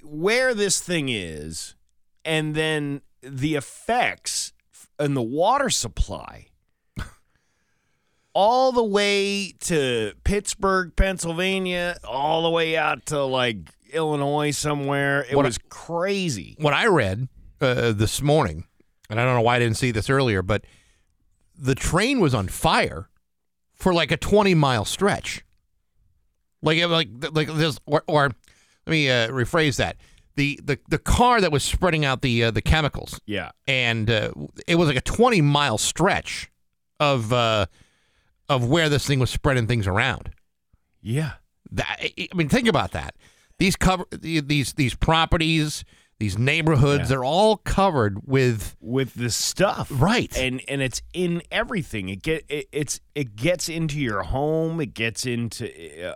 where this thing is, and then the effects in the water supply. All the way to Pittsburgh, Pennsylvania, all the way out to like Illinois somewhere. It What was crazy. what I read uh, this morning, and I don't know why I didn't see this earlier, but the train was on fire for like a 20 mile stretch. Like, it- like, like this, or, or let me uh, rephrase that. The, the, the car that was spreading out the uh, the chemicals, Yeah. and uh, it was like a 20 mile stretch of uh, of where this thing was spreading things around. Yeah. That I mean, think about that. These cover these these properties, these neighborhoods, Yeah. they're all covered with with this stuff Right. and and it's in everything it get it, it's it gets into your home it gets into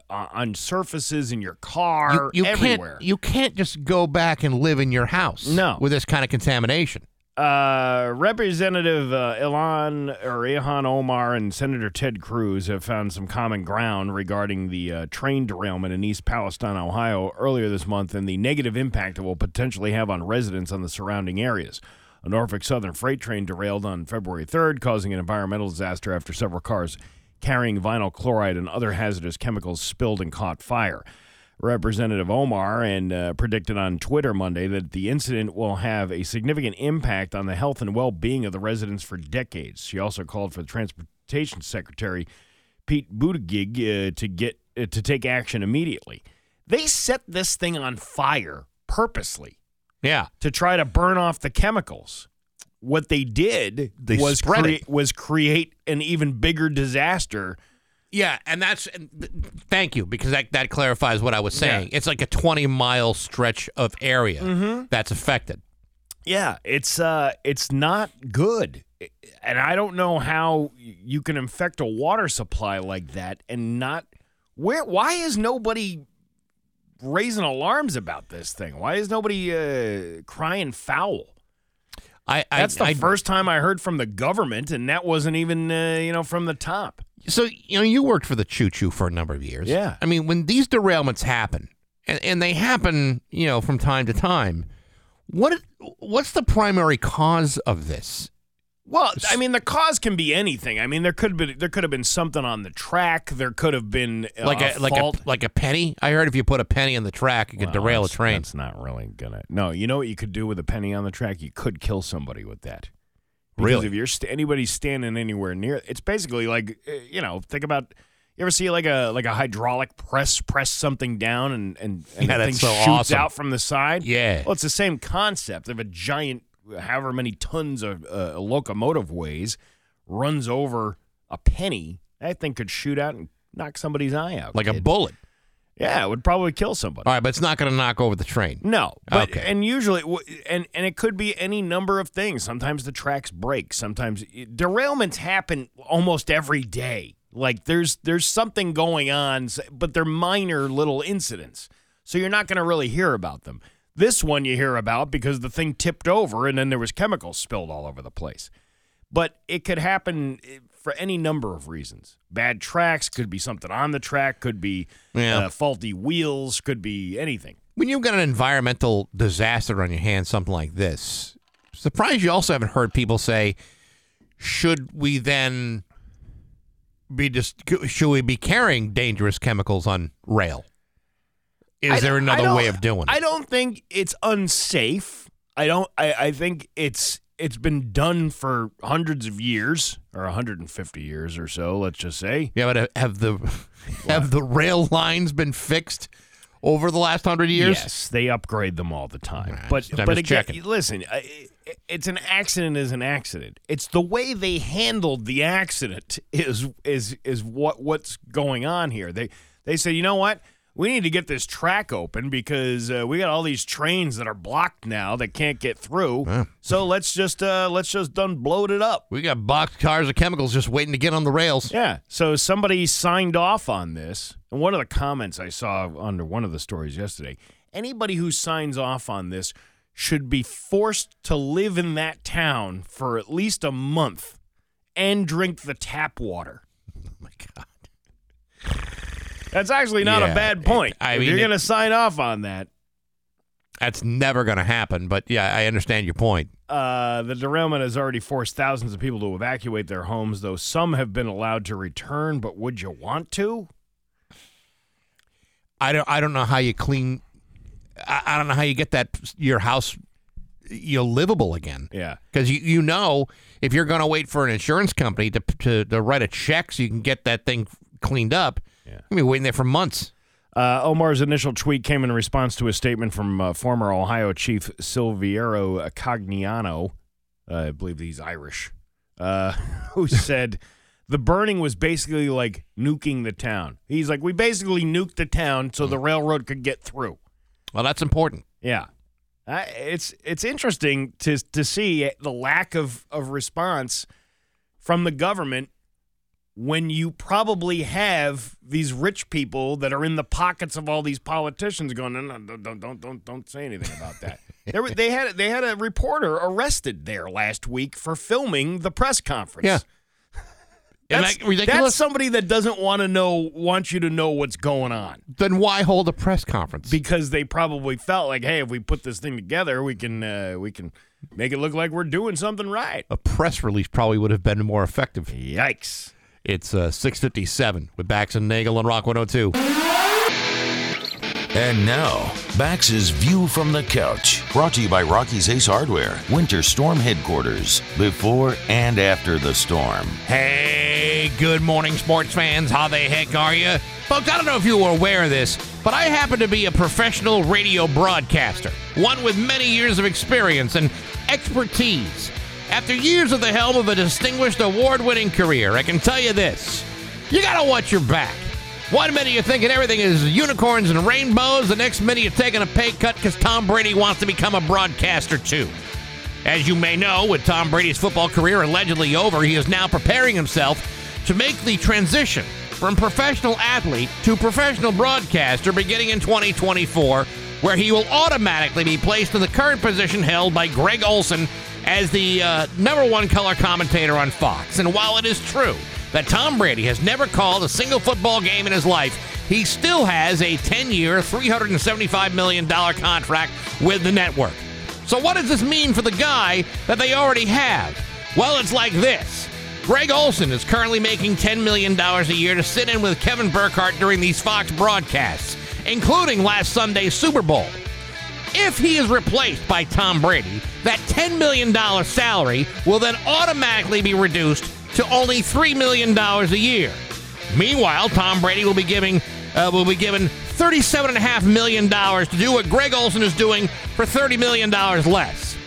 uh, on surfaces in your car you, you everywhere can't you can't just go back and live in your house No. with this kind of contamination. Uh, Representative uh, Ilan or Ilhan Omar and Senator Ted Cruz have found some common ground regarding the uh, train derailment in East Palestine, Ohio, earlier this month, and the negative impact it will potentially have on residents on the surrounding areas. A Norfolk Southern freight train derailed on February 3rd, causing an environmental disaster after several cars carrying vinyl chloride and other hazardous chemicals spilled and caught fire. Representative Omar and uh, predicted on Twitter Monday that the incident will have a significant impact on the health and well-being of the residents for decades. She also called for the Transportation Secretary Pete Buttigieg uh, to get uh, to take action immediately. They set this thing on fire purposely Yeah. to try to burn off the chemicals. What they did They was was create an even bigger disaster. Yeah, and that's and th- thank you because that that clarifies what I was saying. It's like a 20 mile stretch of area Mm-hmm. that's affected. Yeah, it's uh it's not good. And I don't know how you can infect a water supply like that and not where why is nobody raising alarms about this thing? Why is nobody uh crying foul? I, I That's the I, first time I heard from the government and that wasn't even uh, you know from the top. So you know, you worked for the Choo Choo for a number of years. Yeah. I mean, when these derailments happen, and, and they happen, you know, from time to time, what what's the primary cause of this? Well, I mean, the cause can be anything. I mean, there could have been there could have been something on the track. There could have been uh, Like a, like a like a penny. I heard if you put a penny on the track, it could Well, derail a train. That's not really gonna. No, you know what you could do with a penny on the track? You could kill somebody with that. Because Really? If you're st- anybody standing anywhere near, it's basically like uh, you know. Think about. You ever see like a like a hydraulic press press something down and and, and Yeah, the thing so shoots awesome. out from the side? Yeah. Well, it's the same concept of a giant, however many tons of uh, locomotive weighs, runs over a penny. That thing could shoot out and knock somebody's eye out. like a bullet. Yeah, it would probably kill somebody. All right, but it's not going to knock over the train. No, but Okay. and usually, and and it could be any number of things. Sometimes the tracks break. Sometimes derailments happen almost every day. Like there's there's something going on, but they're minor little incidents, so you're not going to really hear about them. This one you hear about because the thing tipped over and then there was chemicals spilled all over the place. But it could happen eh, for any number of reasons. Bad tracks could be something on the track, could be Yeah. uh, faulty wheels, could be anything. When you've got an environmental disaster on your hands, something like this, surprised you also haven't heard people say, "Should we then be just should we be carrying dangerous chemicals on rail? Is I there another way of doing it?" I don't think it's unsafe. I don't. I, I think it's it's been done for hundreds of years or 150 years or so. Let's just say. Yeah, but have the have the rail lines been fixed over the last hundred years? Yes, they upgrade them all the time. Right, but but again, checking. listen, it's an accident is an accident. It's the way they handled the accident is is is what what's going on here. They they said, you know what? We need to get this track open because uh, we got all these trains that are blocked now that can't get through. So let's just uh, let's just done bloat it up. We got box cars of chemicals just waiting to get on the rails. Yeah. So somebody signed off on this. And one of the comments I saw under one of the stories yesterday anybody who signs off on this should be forced to live in that town for at least a month and drink the tap water. Oh my god. That's actually not Yeah, a bad point. I mean, you're going to sign off on that, That's never going to happen, but yeah, I understand your point. uh, the derailment has already forced thousands of people to evacuate their homes, though some have been allowed to return. But would you want to? I don't I don't know how you clean I, I don't know how you get that your house you livable again. Yeah. Because you, you know if you're going to wait for an insurance company to, to to write a check so you can get that thing cleaned up, Yeah. you're be waiting there for months. Uh, Omar's initial tweet came in response to a statement from uh, former Ohio Chief Silverio Caggiano, uh, I believe he's Irish, uh, who said the burning was basically like nuking the town. He's like, we basically nuked the town so the railroad could get through. Well, that's important. Yeah. Uh, it's it's interesting to to see the lack of, of response from the government when you probably have these rich people that are in the pockets of all these politicians going, no, no, don't don't don't don't, don't say anything about that. there, they had they had a reporter arrested there last week for filming the press conference. Yeah. That's, that that's somebody that doesn't want to know, wants you to know what's going on then why hold a press conference? because they probably felt like, hey, if we put this thing together, we can uh, we can make it look like we're doing something right. a press release probably would have been more effective. Yikes! It's uh, 657 with Bax and Nagel on Rock 102. And now, Bax's View from the Couch, brought to you by Rocky's Ace Hardware, Winter Storm Headquarters, before and after the storm. Hey, good morning, sports fans. How the heck are you? Folks, I don't know if you were aware of this, but I happen to be a professional radio broadcaster, one with many years of experience and expertise. After years at the helm of a distinguished award winning career, I can tell you this you gotta watch your back. One minute you're thinking everything is unicorns and rainbows, the next minute you're taking a pay cut because Tom Brady wants to become a broadcaster too. As you may know, with Tom Brady's football career allegedly over, he is now preparing himself to make the transition from professional athlete to professional broadcaster beginning in 2024, where he will automatically be placed in the current position held by Greg Olsen as the uh, number one color commentator on Fox. And while it is true that Tom Brady has never called a single football game in his life, he still has a 10 year, $375 million contract with the network. So, what does this mean for the guy that they already have? Well, it's like this. Greg Olsen is currently making $10 million a year to sit in with Kevin Burkhardt during these Fox broadcasts, including last Sunday's Super Bowl. If he is replaced by Tom Brady, that $10 million salary will then automatically be reduced to only $3 million a year. Meanwhile, Tom Brady will be giving uh, will be given $37.5 million to do what Greg Olsen is doing for $30 million less.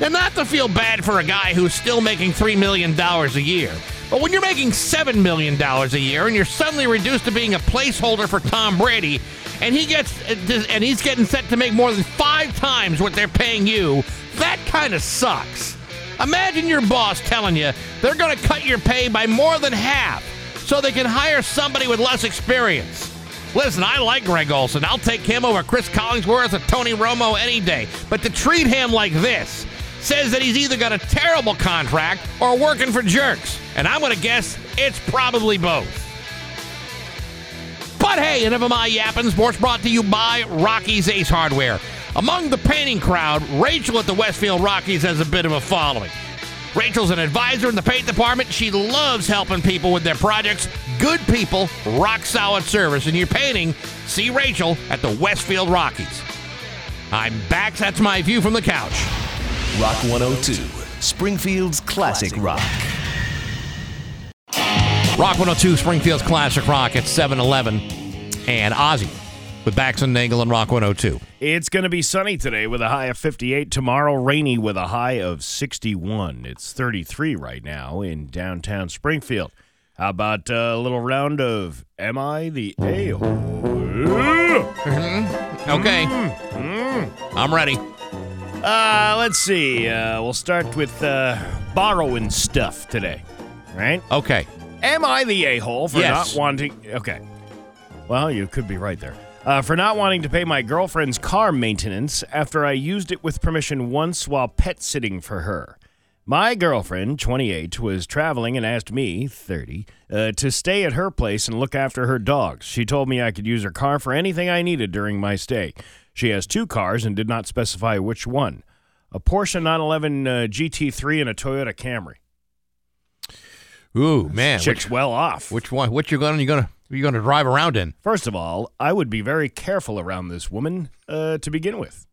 Now, not to feel bad for a guy who's still making $3 million a year, but when you're making $7 million a year and you're suddenly reduced to being a placeholder for Tom Brady, and he gets and he's getting set to make more than five times what they're paying you, that kind of sucks. Imagine your boss telling you they're going to cut your pay by more than half so they can hire somebody with less experience. Listen, I like Greg Olsen. I'll take him over Cris Collinsworth or Tony Romo any day. But to treat him like this says that he's either got a terrible contract or working for jerks. And I'm going to guess it's probably both. But hey, enough of my yapping. Sports brought to you by Rocky's Ace Hardware. Among the painting crowd, Rachel at the Westfield Rocky's has a bit of a following. Rachel's an advisor in the paint department. She loves helping people with their projects. Good people, rock solid service. And you're painting, see Rachel at the Westfield Rocky's. I'm back. That's my view from the couch. Rock 102, Springfield's classic rock. Rock 102, Springfield's Classic Rock at 7 Eleven. And Ozzy with Bax and Nagel and Rock 102. It's going to be sunny today with a high of 58. Tomorrow, rainy with a high of 61. It's 33 right now in downtown Springfield. How about a little round of Am I the A hole? Okay. I'm ready. Uh, let's see. Uh, we'll start with uh, borrowing stuff today, right? Okay. Am I the a hole for Yes. not wanting? Okay. Well, you could be right there. Uh, for not wanting to pay my girlfriend's car maintenance after I used it with permission once while pet sitting for her. My girlfriend, 28, was traveling and asked me, 30, uh, to stay at her place and look after her dogs. She told me I could use her car for anything I needed during my stay. She has two cars and did not specify which one a Porsche 911 uh, GT3 and a Toyota Camry. Ooh, man. Chick's Which, well off. which one? What you gonna you gonna you gonna drive around in? First of all, I would be very careful around this woman uh, to begin with.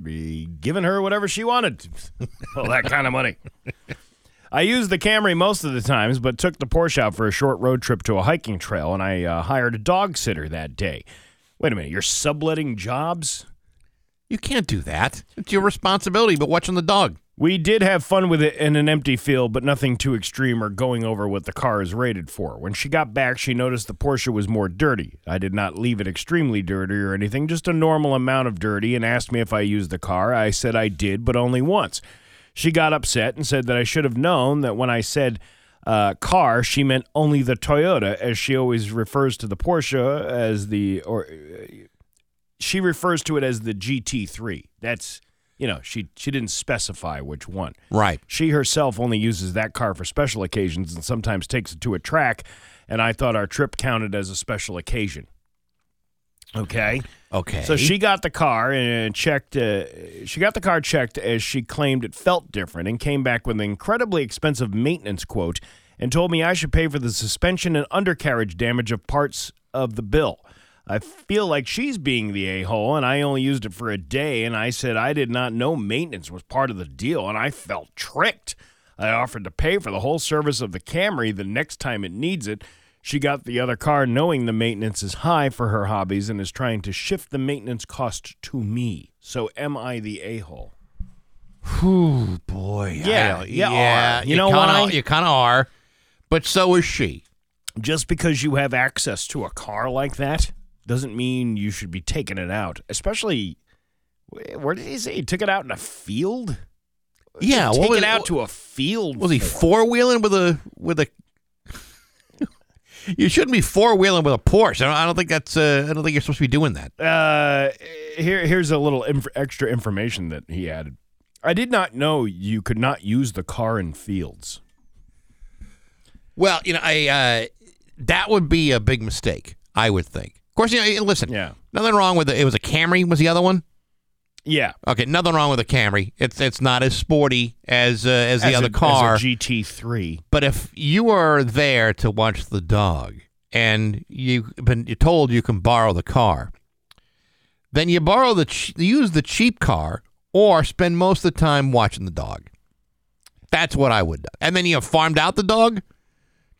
Be giving her whatever she wanted. All that kind of money. I used the Camry most of the times, but took the Porsche out for a short road trip to a hiking trail, and I uh, hired a dog sitter that day. Wait a minute, you're subletting jobs? You can't do that. It's your responsibility. But watching the dog. We did have fun with it in an empty field, but nothing too extreme or going over what the car is rated for. When she got back, she noticed the Porsche was more dirty. I did not leave it extremely dirty or anything, just a normal amount of dirty, and asked me if I used the car. I said I did, but only once. She got upset and said that I should have known that when I said uh, car, she meant only the Toyota, as she always refers to the Porsche as the or uh, she refers to it as the GT3. That's you know she she didn't specify which one. Right. She herself only uses that car for special occasions and sometimes takes it to a track. And I thought our trip counted as a special occasion. Okay. Okay. So she got the car and checked. Uh, she got the car checked as she claimed it felt different, and came back with an incredibly expensive maintenance quote, and told me I should pay for the suspension and undercarriage damage of parts of the bill. I feel like she's being the a hole, and I only used it for a day, and I said I did not know maintenance was part of the deal, and I felt tricked. I offered to pay for the whole service of the Camry the next time it needs it. She got the other car knowing the maintenance is high for her hobbies and is trying to shift the maintenance cost to me. So am I the a hole? Ooh, boy. Yeah, I- you yeah. are. You know kinda, why? You kind of are, but so is she. Just because you have access to a car like that doesn't mean you should be taking it out. Especially, where did he say he took it out in a field? Yeah. take what was, it out to a field. Was he four wheeling with a with a? you shouldn't be four wheeling with a Porsche. I don't, I don't think that's. Uh, I don't think you're supposed to be doing that. Uh, here, here's a little inf- extra information that he added. I did not know you could not use the car in fields. Well, you know, I uh, that would be a big mistake. I would think. Of course, you know. Listen, Yeah. nothing wrong with it. It was a Camry. Was the other one? Yeah. Okay, nothing wrong with a Camry. It's it's not as sporty as uh, as the As other a- car. as a GT3. But if you are there to watch the dog and you've been you're told you can borrow the car, then you borrow the ch- use the cheap car or spend most of the time watching the dog. That's what I would do. And then you have farmed out the dog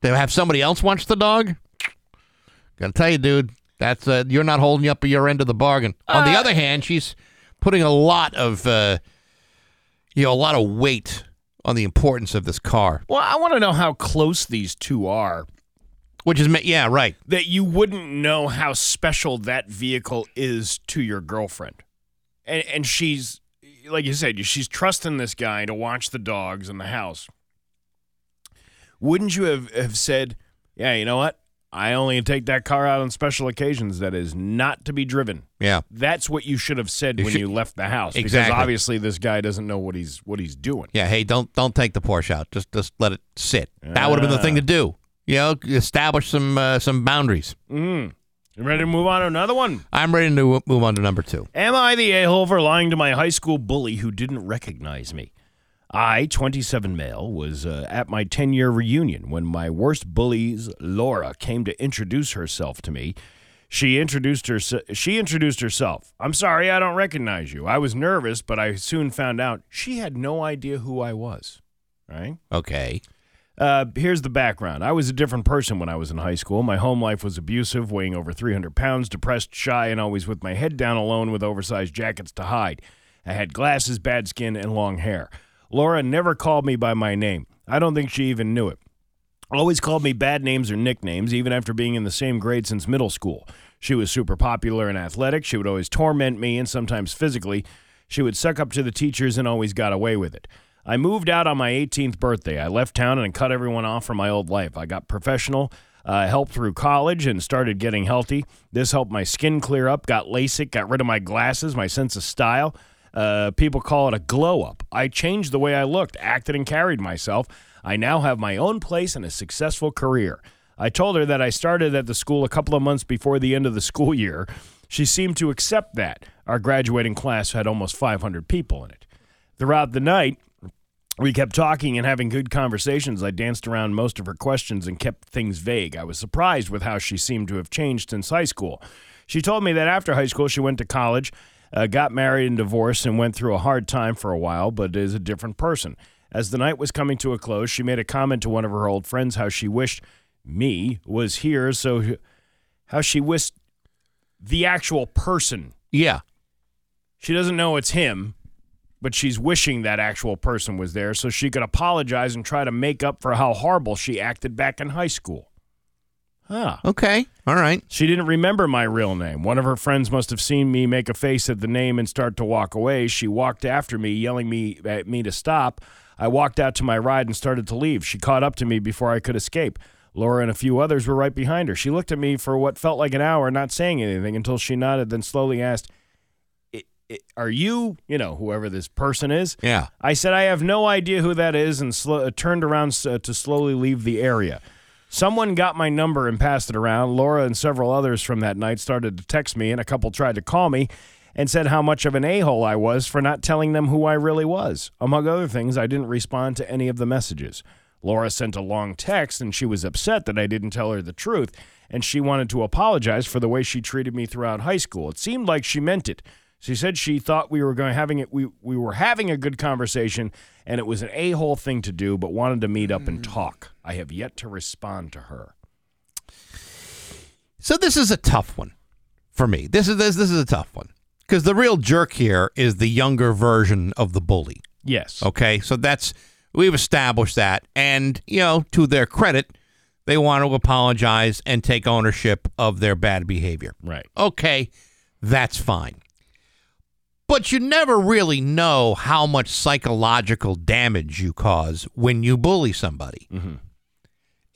to have somebody else watch the dog. Gotta tell you, dude, that's uh, you're not holding up your end of the bargain. On the other hand, she's putting a lot of uh, you know a lot of weight on the importance of this car. Well, I want to know how close these two are. Which is, ma- yeah, right. That you wouldn't know how special that vehicle is to your girlfriend. And, and she's, like you said, she's trusting this guy to watch the dogs in the house. Wouldn't you have, have said, yeah, you know what? I only take that car out on special occasions that is not to be driven. Yeah. That's what you should have said You when should- you left the house. Exactly. Because obviously this guy doesn't know what he's what he's doing. Yeah, hey, don't don't take the Porsche out. Just just let it sit. That would have been the thing to do. You know, establish some uh, some boundaries. Mm. You ready to move on to another one? I'm ready to move on to number two. Am I the a hole for lying to my high school bully who didn't recognize me? I, 27 male, was uh, at my 10 year reunion when my worst bullies, Laura, came to introduce herself to me. She introduced her. She introduced herself. I'm sorry, I don't recognize you. I was nervous, but I soon found out she had no idea who I was. Right? Okay. Uh, here's the background. I was a different person when I was in high school. My home life was abusive, weighing over 300 pounds, depressed, shy, and always with my head down alone with oversized jackets to hide. I had glasses, bad skin, and long hair. Laura never called me by my name. I don't think she even knew it. Always called me bad names or nicknames, even after being in the same grade since middle school. She was super popular and athletic. She would always torment me, and sometimes physically. She would suck up to the teachers and always got away with it. I moved out on my 18th birthday. I left town and cut everyone off from my old life. I got professional, uh, helped through college, and started getting healthy. This helped my skin clear up, got LASIK, got rid of my glasses, my sense of style. Uh, people call it a glow up. I changed the way I looked, acted, and carried myself. I now have my own place and a successful career. I told her that I started at the school a couple of months before the end of the school year. She seemed to accept that. Our graduating class had almost 500 people in it. Throughout the night, we kept talking and having good conversations. I danced around most of her questions and kept things vague. I was surprised with how she seemed to have changed since high school. She told me that after high school, she went to college, uh, got married and divorced, and went through a hard time for a while, but is a different person. As the night was coming to a close, she made a comment to one of her old friends how she wished me was here, so how she wished the actual person. Yeah. She doesn't know it's him, but she's wishing that actual person was there so she could apologize and try to make up for how horrible she acted back in high school. Huh. Okay. All right. She didn't remember my real name. One of her friends must have seen me make a face at the name and start to walk away. She walked after me, yelling me at me to stop. I walked out to my ride and started to leave. She caught up to me before I could escape. Laura and a few others were right behind her. She looked at me for what felt like an hour, not saying anything until she nodded, then slowly asked, "I- I- Are you, you know, whoever this person is? Yeah. I said, I have no idea who that is, and sl- uh, turned around uh, to slowly leave the area. Someone got my number and passed it around. Laura and several others from that night started to text me, and a couple tried to call me and said how much of an a hole I was for not telling them who I really was. Among other things, I didn't respond to any of the messages. Laura sent a long text, and she was upset that I didn't tell her the truth, and she wanted to apologize for the way she treated me throughout high school. It seemed like she meant it. She said she thought we were going having it. We we were having a good conversation, and it was an a hole thing to do, but wanted to meet up and hmm. talk. I have yet to respond to her. So this is a tough one for me. This is this this is a tough one because the real jerk here is the younger version of the bully. Yes. Okay, so that's we've established that, and you know, to their credit, they want to apologize and take ownership of their bad behavior. Right. Okay, that's fine. But you never really know how much psychological damage you cause when you bully somebody. Mm-hmm.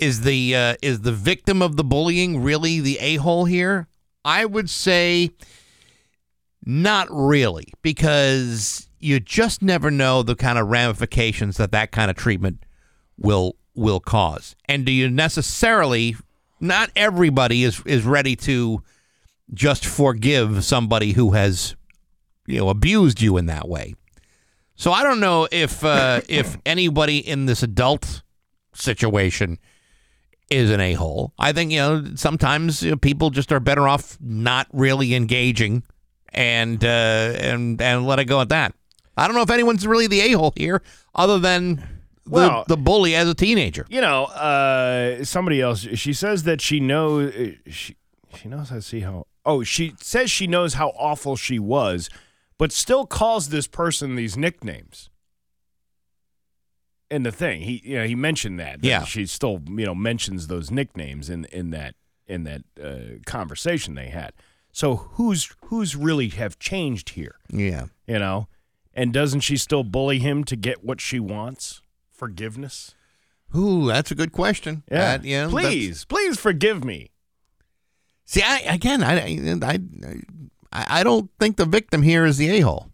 Is the uh, is the victim of the bullying really the a hole here? I would say not really, because you just never know the kind of ramifications that that kind of treatment will will cause. And do you necessarily? Not everybody is is ready to just forgive somebody who has you know abused you in that way. So I don't know if uh, if anybody in this adult situation is an a hole. I think you know sometimes you know, people just are better off not really engaging and uh, and and let it go at that. I don't know if anyone's really the a hole here, other than the, Well- the bully as a teenager. You know, uh, somebody else. She says that she knows. She she knows how to see how. Oh, she says she knows how awful she was, but still calls this person these nicknames. In the thing, he you know he mentioned that. that Yeah. she still you know mentions those nicknames in in that in that uh, conversation they had. So who's who's really have changed here? Yeah. You know, and doesn't she still bully him to get what she wants? Forgiveness. Ooh, that's a good question. Yeah. That, you know, that's- please, please forgive me. See, I again, I, I, I, I don't think the victim here is the a hole.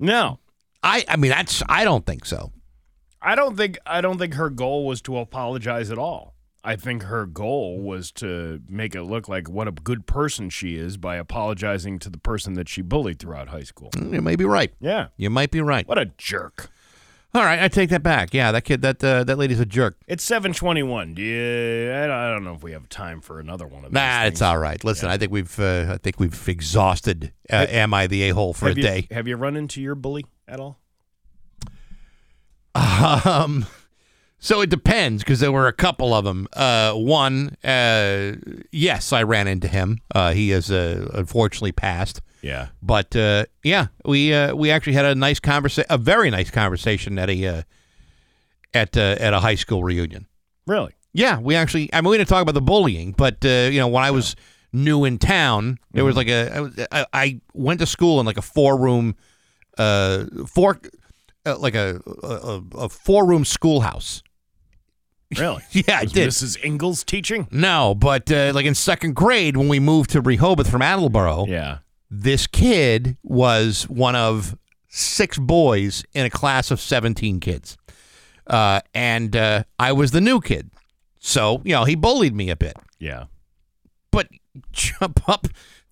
No, I, I mean, that's I don't think so. I don't think I don't think her goal was to apologize at all. I think her goal was to make it look like what a good person she is by apologizing to the person that she bullied throughout high school. You may be right. Yeah. You might be right. What a jerk. All right, I take that back. Yeah, that kid, that uh, that lady's a jerk. It's 721. Do you, I don't- know if we have time for another one of these. Nah, it's all right. Listen, I think we've uh, I think we've exhausted. Uh, am I the a hole for a you, day? Have you run into your bully at all? Um, so it depends because there were a couple of them. Uh, one, uh, yes, I ran into him. Uh, he has uh, unfortunately passed. Yeah. But uh, yeah, we uh, we actually had a nice conversation, a very nice conversation at a uh, at uh, at a high school reunion. Really? Yeah, we actually. I mean, we didn't talk about the bullying, but uh, you know, when I was new in town, there was like a. I, I, I went to school in like a four room, uh, four, uh, like a a, a four room schoolhouse. Really? Yeah, I Was did. Mrs. Ingalls teaching? No, but uh, like in second grade when we moved to Rehoboth from Attleboro, Yeah. this kid was one of six boys in a class of 17 kids. Uh, and uh, I was the new kid. So, you know, he bullied me a bit. Yeah. But jump up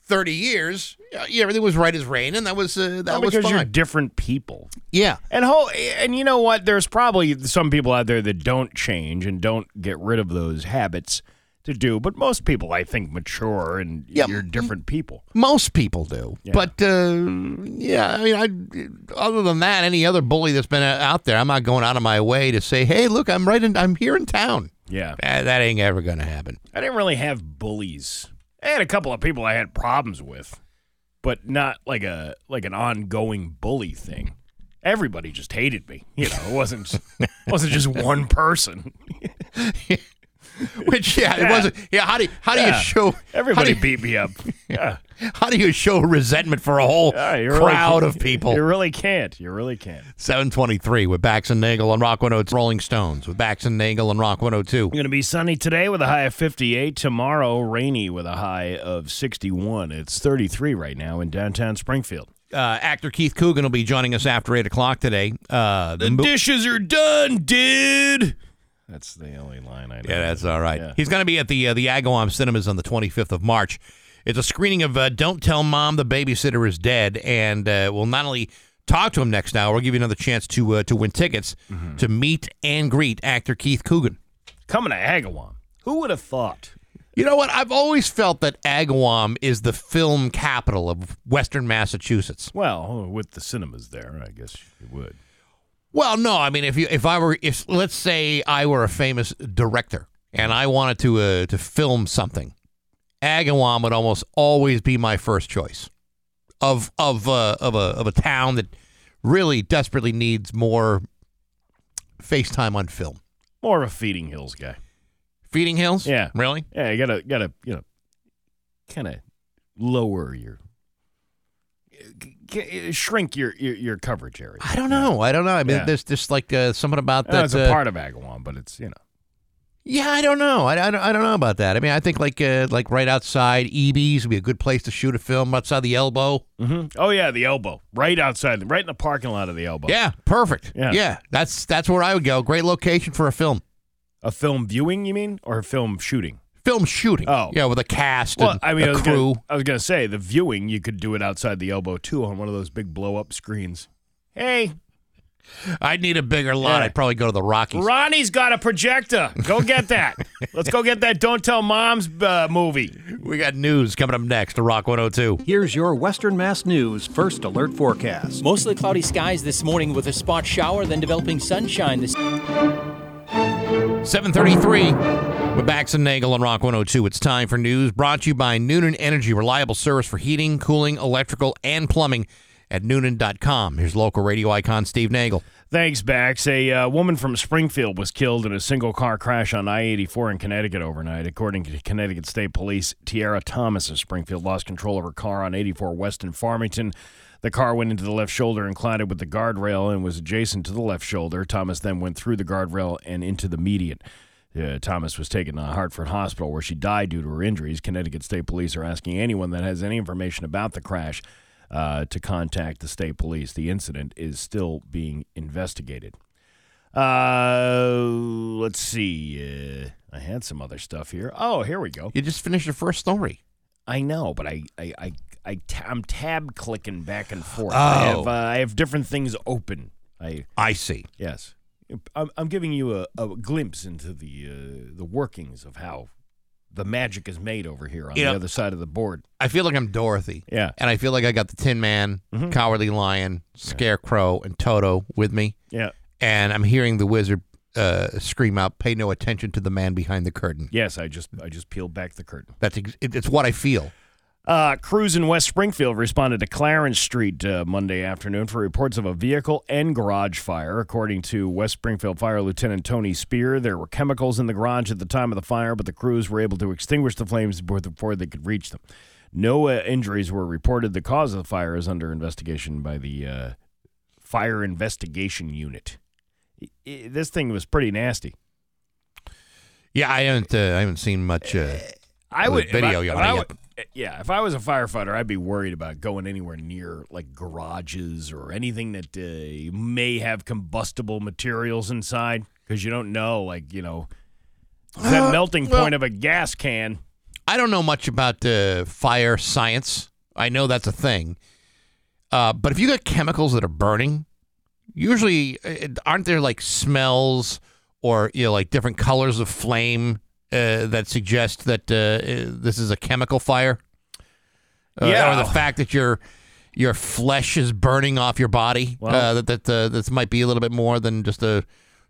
30 years, yeah, everything was right as rain, and that was uh, that Well, was because you're different people. Yeah. And ho- and you know what? There's probably some people out there that don't change and don't get rid of those habits to do, but most people, I think, mature and Yeah, you're different people. Most people do. Yeah. But, uh, yeah, I mean, I, other than that, any other bully that's been uh, out there, I'm not going out of my way to say, hey, look, I'm right in, I'm here in town. Yeah. Uh, that ain't ever going to happen. I didn't really have bullies. I had a couple of people I had problems with, but not like a like an ongoing bully thing. Everybody just hated me. You know, it wasn't wasn't just one person. Which yeah, it wasn't. Yeah, how do you, how do you Yeah. show Everybody do beat me up. Yeah. how do you show resentment for a whole Yeah, you really crowd of people? You really can't. You really can't. Seven twenty three with Bax and Nagel on Rock 102. Rolling Stones with Bax and Nagel on Rock 102. Going to be sunny today with a high of 58. Tomorrow, rainy with a high of 61. It's 33 right now in downtown Springfield. Uh, actor Keith Coogan will be joining us after eight o'clock today. Uh, The mo- dishes are done, dude. That's the only line I know. Yeah, that's all right. Yeah. He's going to be at the uh, the Agawam Cinemas on the 25th of March. It's a screening of uh, Don't Tell Mom the Babysitter is Dead, and uh, we'll not only talk to him next hour, we'll give you another chance to uh, to win tickets Mm-hmm. to meet and greet actor Keith Coogan. Coming to Agawam. Who would have thought? You know what? I've always felt that Agawam is the film capital of Western Massachusetts. Well, with the cinemas there, I guess you would. Well, no, I mean if you if I were if let's say I were a famous director and I wanted to uh, to film something, Agawam would almost always be my first choice of of uh, of a of a town that really desperately needs more FaceTime on film. More of a Feeding Hills guy. Feeding Hills? Yeah. Really? Yeah, you gotta gotta you know, kind of lower your, shrink your, your your coverage area. I don't know. I don't know. I mean, Yeah. there's just like uh, something about Uh, that. it's a uh, part of Agawam, but it's you know. Yeah, I don't know. I, I, don't, I don't know about that. I mean, I think like uh, like right outside EB's would be a good place to shoot a film outside the elbow. hmm Oh yeah, the elbow, right outside, right in the parking lot of the elbow. Yeah, perfect. Yeah. Yeah. that's that's where I would go. Great location for a film. A film viewing, you mean, or a film shooting? Film shooting. Oh. yeah, with a cast Well, and I mean, I a was, crew. Gonna, I was gonna say the viewing you could do it outside the elbow too on one of those big blow up screens. Hey, I'd need a bigger lot. Yeah. I'd probably go to the Rocky's. Ronnie's got a projector. Go get that. Let's go get that. Don't tell mom's uh, movie. We got news coming up next to Rock 102. Here's your Western Mass News first alert forecast. Mostly cloudy skies this morning with a spot shower, then developing sunshine this 733 with Bax and Nagel on Rock 102. It's time for news brought to you by Noonan Energy, reliable service for heating, cooling, electrical, and plumbing at Noonan.com. Here's local radio icon Steve Nagel. Thanks, Bax. A uh, woman from Springfield was killed in a single car crash on I 84 in Connecticut overnight. According to Connecticut State Police, Tiara Thomas of Springfield lost control of her car on 84 West in Farmington. The car went into the left shoulder and collided with the guardrail and was adjacent to the left shoulder. Thomas then went through the guardrail and into the median. Uh, Thomas was taken to Hartford Hospital where she died due to her injuries. Connecticut State Police are asking anyone that has any information about the crash uh, to contact the state police. The incident is still being investigated. Uh, let's see. Uh, I had some other stuff here. Oh, here we go. You just finished your first story. I know, but I, I, I, I t- I'm tab clicking back and forth. I have, Oh. uh, I have different things open. I I see. yes, I'm, I'm giving you a, a glimpse into the uh, the workings of how the magic is made over here on You the know- other side of the board. I feel like I'm Dorothy. Yeah. And I feel like I got the Tin Man, Mhm. Cowardly Lion, Scarecrow, and Toto with me. Yeah. And I'm hearing the wizard uh, scream out, pay no attention to the man behind the curtain. Yes, I just I just peeled back the curtain. That's ex- it's what I feel. Uh, crews in West Springfield responded to Clarence Street uh, Monday afternoon for reports of a vehicle and garage fire. According to West Springfield Fire Lieutenant Tony Spear, there were chemicals in the garage at the time of the fire, but the crews were able to extinguish the flames before, they could reach them. No uh, injuries were reported. The cause of the fire is under investigation by the uh, Fire Investigation Unit. This thing was pretty nasty. Yeah, I haven't uh, I haven't seen much. Uh, I would video I- I would- yeah, if I was a firefighter, I'd be worried about going anywhere near like garages or anything that uh, may have combustible materials inside because you don't know, like you know, that melting well- point of a gas can. I don't know much about uh, fire science. I know that's a thing. Uh, but if you got chemicals that are burning, usually uh, aren't there like smells or you know like different colors of flame uh, that suggest that uh, uh, this is a chemical fire? Uh, Yeah. Or the fact that your your flesh is burning off your body. Well- uh, that that uh, this might be a little bit more than just a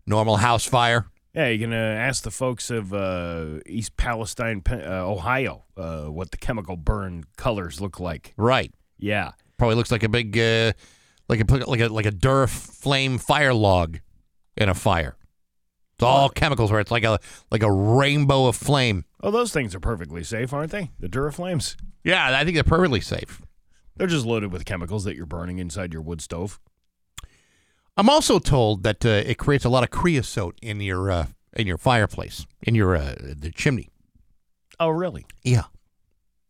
normal house fire. Yeah, you're gonna ask the folks of uh, East Palestine, uh, Ohio, uh, what the chemical burn colors look like. Right. Yeah, Probably looks like a big, uh, like a like a like a Duraflame fire log in a fire. It's all chemicals where it's like a like a rainbow of flame. oh, those things are perfectly safe, aren't they? The Duraflames. Yeah, I think they're perfectly safe. They're just loaded with chemicals that you're burning inside your wood stove. I'm also told that uh, it creates a lot of creosote in your uh, in your fireplace, in your uh, the chimney. Oh, really? Yeah,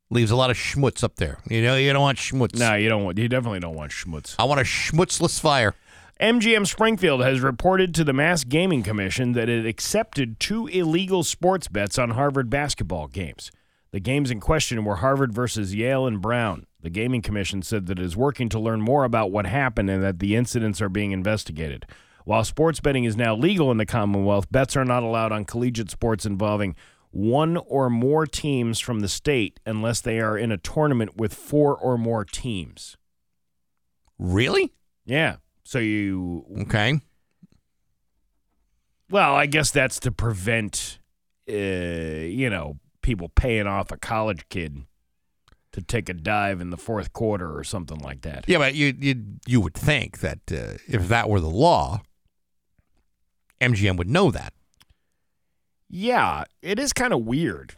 leaves a lot of schmutz up there. You know, you don't want schmutz. No, you don't want. You definitely don't want schmutz. I want a schmutzless fire. MGM Springfield has reported to the Mass Gaming Commission that it accepted two illegal sports bets on Harvard basketball games. The games in question were Harvard versus Yale and Brown. The Gaming Commission said that it is working to learn more about what happened and that the incidents are being investigated. While sports betting is now legal in the Commonwealth, bets are not allowed on collegiate sports involving one or more teams from the state unless they are in a tournament with four or more teams. Really? Yeah. So you Okay. Well, I guess that's to prevent, uh, you know, people paying off a college kid to take a dive in the fourth quarter or something like that. Yeah, but you you you would think that uh, if that were the law, MGM would know that. Yeah, it is kind of weird.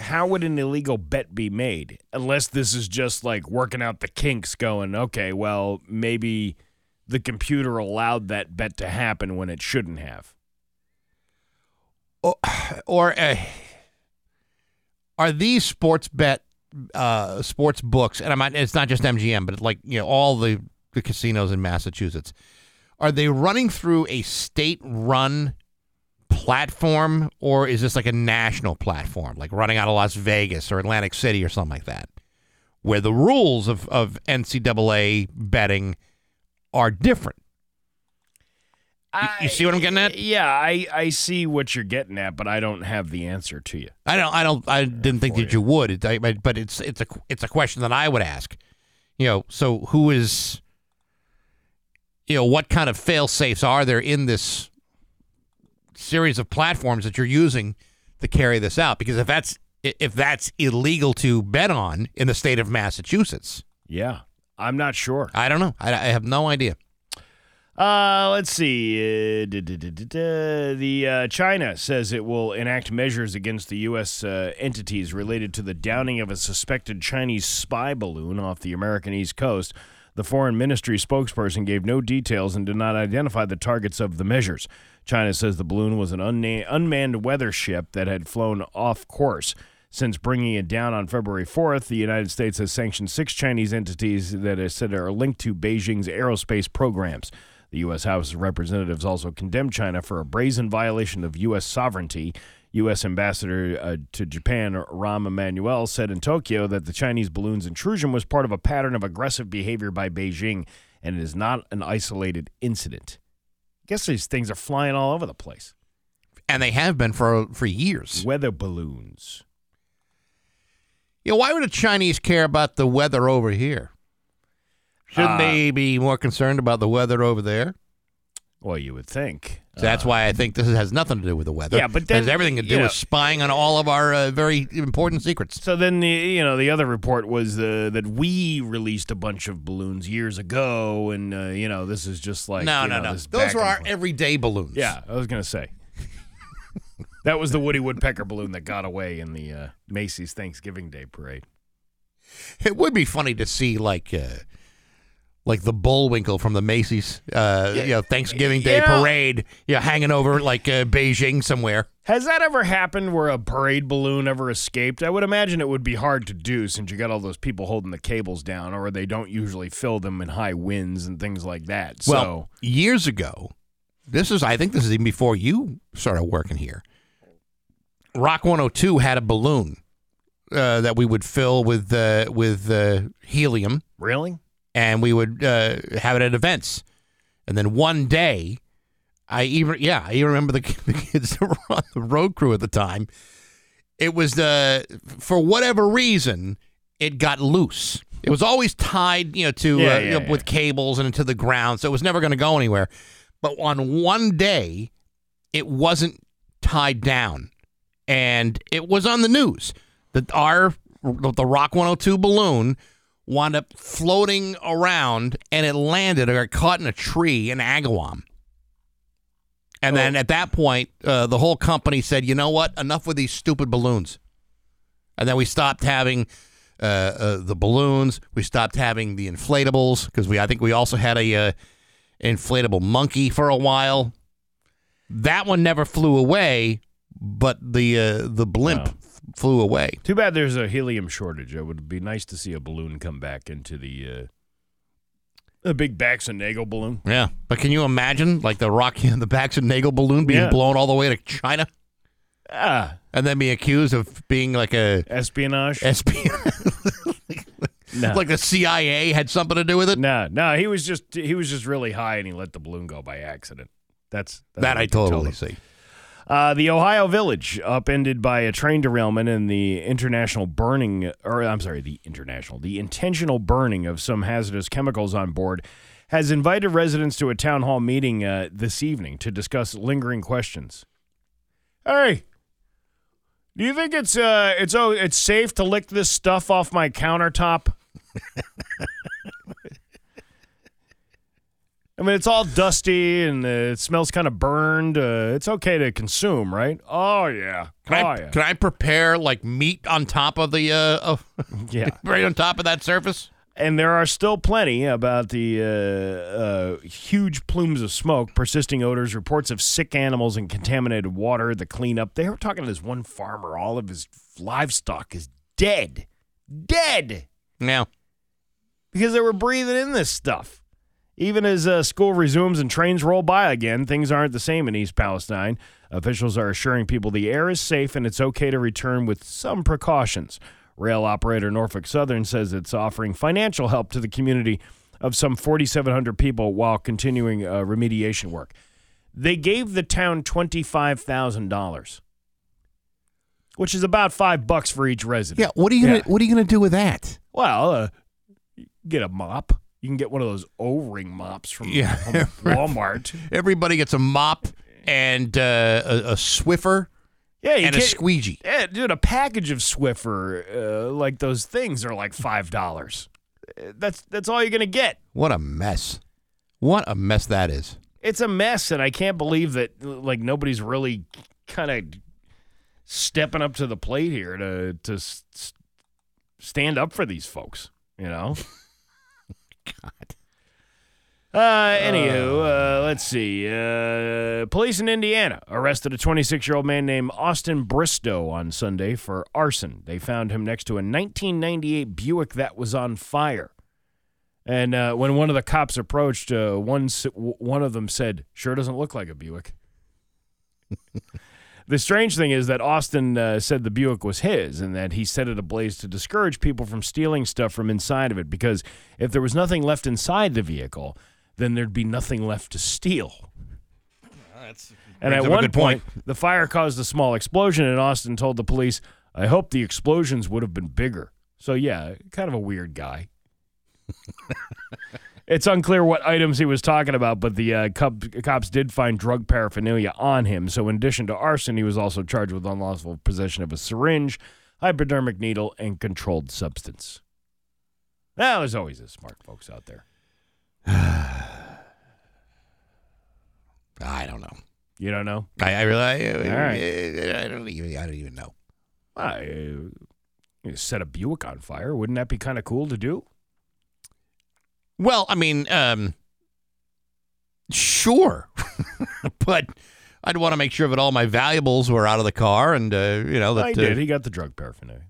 How would an illegal bet be made? Unless this is just like working out the kinks, going, okay, well, maybe the computer allowed that bet to happen when it shouldn't have. or, or uh, are these sports bet uh, sports books and I'm, it's not just MGM but like you know all the, the casinos in Massachusetts are they running through a state run platform or is this like a national platform, like running out of Las Vegas or Atlantic City or something like that, where the rules of, of NCAA betting are different? You, you see what I'm getting at? Yeah, I, I see what you're getting at, but I don't have the answer to you. I don't. I don't. I didn't think that you would. It, I, but but it's it's a it's a question that I would ask. You know, so who is? You know, what kind of fail safes are there in this series of platforms that you're using to carry this out? Because if that's if that's illegal to bet on in the state of Massachusetts, Yeah, I'm not sure. I don't know. I, I have no idea. Uh, let's see. Uh, duh, duh, duh. The uh, China says it will enact measures against the U.S. Uh, entities related to the downing of a suspected Chinese spy balloon off the American East Coast. The foreign ministry spokesperson gave no details and did not identify the targets of the measures. China says the balloon was an unna- unmanned weather ship that had flown off course. Since bringing it down on February 4th, the United States has sanctioned six Chinese entities that are said are linked to Beijing's aerospace programs. The U.S. House of Representatives also condemned China for a brazen violation of U.S. sovereignty. U.S. Ambassador uh, to Japan, Rahm Emanuel, said in Tokyo that the Chinese balloon's intrusion was part of a pattern of aggressive behavior by Beijing and it is not an isolated incident. I guess these things are flying all over the place. And they have been for for years. Weather balloons. You know, why would the Chinese care about the weather over here? Shouldn't Uh, they be more concerned about the weather over there? Well, you would think. So that's why I think this has nothing to do with the weather. Yeah, but it has everything to do yeah. with spying on all of our uh, very important secrets. So then the you know the other report was uh, that we released a bunch of balloons years ago, and uh, you know this is just like no, no, know, no. Those were our forth. everyday balloons. Yeah, I was gonna say. that was the Woody Woodpecker balloon that got away in the uh, Macy's Thanksgiving Day parade. It would be funny to see like uh, like the Bullwinkle from the Macy's uh, you know, Thanksgiving Day Yeah. parade, you know, hanging over like uh, Beijing somewhere. Has that ever happened where a parade balloon ever escaped? I would imagine it would be hard to do since you got all those people holding the cables down, or they don't usually fill them in high winds and things like that. So Well, years ago, this is I think this is even before you started working here. Rock 102 had a balloon uh, that we would fill with uh, with uh, helium, really, and we would uh, have it at events. And then one day, I even yeah, I even remember the, the kids that were on the road crew at the time. It was the for whatever reason it got loose. It was always tied, you know, to Yeah, uh, yeah, you know, yeah. with cables and into the ground, so it was never going to go anywhere. But on one day, it wasn't tied down, and it was on the news that our the Rock 102 balloon wound up floating around and it landed or got caught in a tree in Agawam. And then at that point, uh, the whole company said, "You know what? Enough with these stupid balloons." And then we stopped having uh, uh, the balloons. We stopped having the inflatables because we, I think, we also had a uh, inflatable monkey for a while. That one never flew away, but the uh, the blimp Wow. Flew away. Too bad there's a helium shortage. It would be nice to see a balloon come back into the uh, a big Bax and Nagel balloon. Yeah, but can you imagine like the Rocky and the Bax and Nagel balloon being Yeah. blown all the way to China Ah, and then be accused of being like a espionage. SP, no, like the CIA had something to do with it? no, no. He was just he was just really high and he let the balloon go by accident. That's, that's That I we can tell totally see. Uh, the Ohio Village, upended by a train derailment and the international burning, or I'm sorry, the international, the intentional burning of some hazardous chemicals on board, has invited residents to a town hall meeting uh, this evening to discuss lingering questions. Hey, do you think it's uh it's oh it's safe to lick this stuff off my countertop? I mean, it's all dusty and uh, it smells kind of burned. Uh, it's okay to consume, right? Oh yeah. Can oh I yeah. can I prepare like meat on top of the uh of, yeah. right on top of that surface? And there are still plenty about the uh, uh, huge plumes of smoke, persisting odors, reports of sick animals and contaminated water. The cleanup. They were talking to this one farmer. All of his livestock is dead, dead Yeah. because they were breathing in this stuff. Even as uh, school resumes and trains roll by again, things aren't the same in East Palestine. Officials are assuring people the air is safe and it's okay to return with some precautions. Rail operator Norfolk Southern says it's offering financial help to the community of some 4,700 people while continuing uh, remediation work. They gave the town $25,000, which is about five bucks for each resident. Yeah, what are you gonna Yeah. what are you gonna do with that? Well, uh, get a mop. You can get one of those O-ring mops from, Yeah. from Walmart. Everybody gets a mop and uh, a, a Swiffer Yeah, you and a squeegee. Yeah, dude, a package of Swiffer, uh, like those things, are like five dollars. That's that's all you're gonna get. What a mess! What a mess that is. It's a mess, and I can't believe that like nobody's really kind of stepping up to the plate here to to stand up for these folks. You know. God. Uh, anywho, uh, let's see. Uh, police in Indiana arrested a 26 year old man named Austin Bristow on Sunday for arson. They found him next to a 1998 Buick that was on fire. And uh, when one of the cops approached, uh, one one of them said, "Sure doesn't look like a Buick." The strange thing is that Austin uh, said the Buick was his, and that he set it ablaze to discourage people from stealing stuff from inside of it. Because if there was nothing left inside the vehicle, then there'd be nothing left to steal. And brings at one point, point. the fire caused a small explosion, and Austin told the police, "I hope the explosions would have been bigger." So yeah, kind of a weird guy. it's unclear what items he was talking about, but the uh, cop, cops did find drug paraphernalia on him. So in addition to arson, he was also charged with unlawful possession of a syringe, hypodermic needle, and controlled substance. Now, there's always the smart folks out there. I don't know. You don't know? I, I really, I. I don't even, I don't even know. I, uh, set a Buick on fire. Wouldn't that be kind of cool to do? Well, I mean, um, sure, but I'd want to make sure that all my valuables were out of the car, and uh, you know that. I uh, did. He got the drug paraphernalia.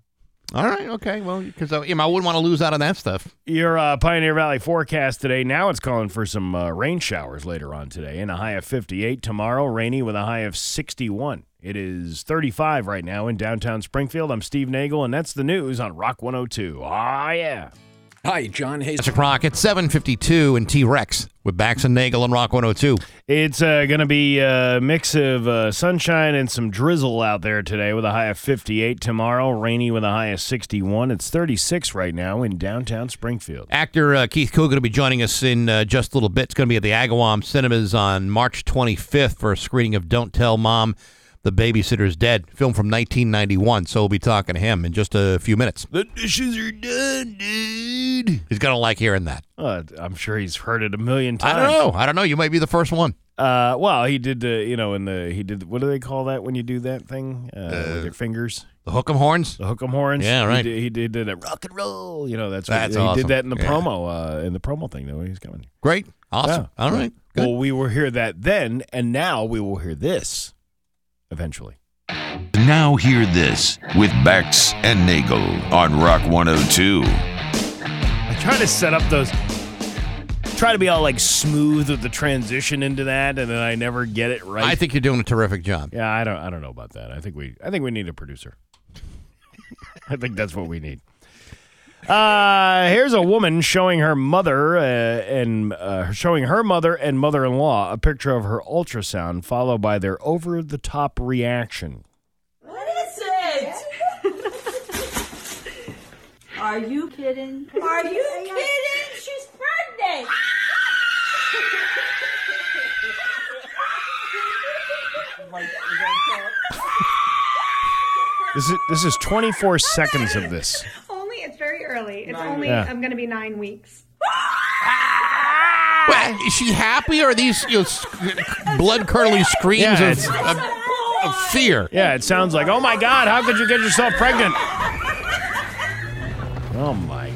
All right, okay. Well, because I, you know, I wouldn't want to lose out on that stuff. Your uh, Pioneer Valley forecast today. Now it's calling for some uh, rain showers later on today, and a high of 58. Tomorrow, rainy with a high of 61. It is 35 right now in downtown Springfield. I'm Steve Nagel, and that's the news on Rock 102. Ah, yeah. Hi, John Hayes. It's a crock at 752 and T-Rex with Bax and Nagel and Rock 102. It's uh, going to be a mix of uh, sunshine and some drizzle out there today with a high of 58. Tomorrow, rainy with a high of 61. It's 36 right now in downtown Springfield. Actor uh, Keith Coogan will be joining us in uh, just a little bit. It's going to be at the Agawam Cinemas on March 25th for a screening of Don't Tell Mom, The Babysitter's Dead, film from 1991. So we'll be talking to him in just a few minutes. The dishes are done, dude. He's going to like hearing that. Uh, I'm sure he's heard it a million times. I don't know. I don't know. You might be the first one. Uh, well, he did. Uh, you know, in the he did. What do they call that when you do that thing uh, with your fingers? The Hook'em Horns? The hook'em horns. Yeah, right. He did, he did, did a rock and roll. You know, that's what That's he awesome. did that in the Yeah. promo. Uh, in the promo thing, though, he's coming. Great. Awesome. Yeah. All right. Good. Well, we will hear that then, and now we will hear this eventually. Now hear this with Bax and Nagel on Rock 102. I try to set up those. Try to be all like smooth with the transition into that, and then I never get it right. I think you're doing a terrific job. Yeah, I don't. I don't know about that. I think we. I think we need a producer. I think that's what we need. Uh, here's a woman showing her mother uh, and uh, showing her mother and mother-in-law a picture of her ultrasound, followed by their over-the-top reaction. What is it? Are you kidding? Are you kidding? She's pregnant. This is this is 24 seconds of this. Only it's very early. It's only Yeah. I'm going to be nine weeks. Well, is she happy or are these you know, blood curdling screams Yeah, of, it's- of, of fear? Yeah, it sounds like, oh my God, how could you get yourself pregnant? Oh my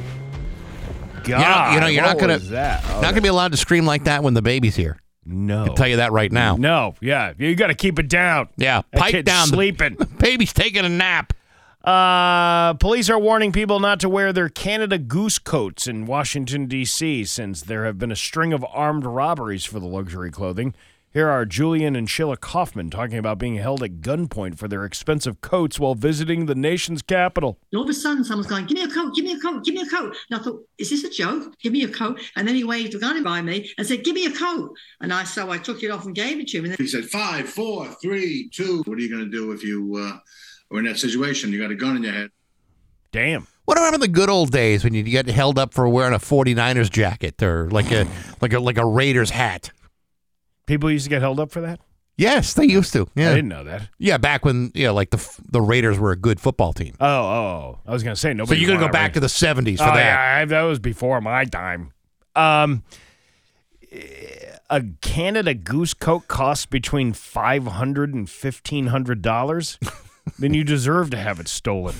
God! You know, you know you're not gonna that? Oh, not gonna be allowed to scream like that when the baby's here. No, I can tell you that right now. No, yeah, you got to keep it down. Yeah, That pipe kid's down. sleeping. The baby's taking a nap. Uh, police are warning people not to wear their Canada Goose coats in Washington, D.C., since there have been a string of armed robberies for the luxury clothing. Here are Julian and Sheila Kaufman talking about being held at gunpoint for their expensive coats while visiting the nation's capital. And all of a sudden, someone's going, Give me a coat, give me a coat, give me a coat. And I thought, Is this a joke? Give me a coat. And then he waved a gun by me and said, Give me a coat. And I so I took it off and gave it to him. And then He said, five, four, three, two. What are you going to do if you uh, are in that situation? You got a gun in your head. Damn. What about in the good old days when you get held up for wearing a 49ers jacket or like a like a like a Raiders hat? People used to get held up for that? Yes, they used to. Yeah. I didn't know that. Yeah, back when yeah, like the the Raiders were a good football team. Oh, oh, I was going to say nobody. So nobody. you're gonna go wanted back to the 70s for oh, that. Yeah, I, that was before my time. Um, a Canada Goose coat costs between five hundred and fifteen hundred dollars. then you deserve to have it stolen.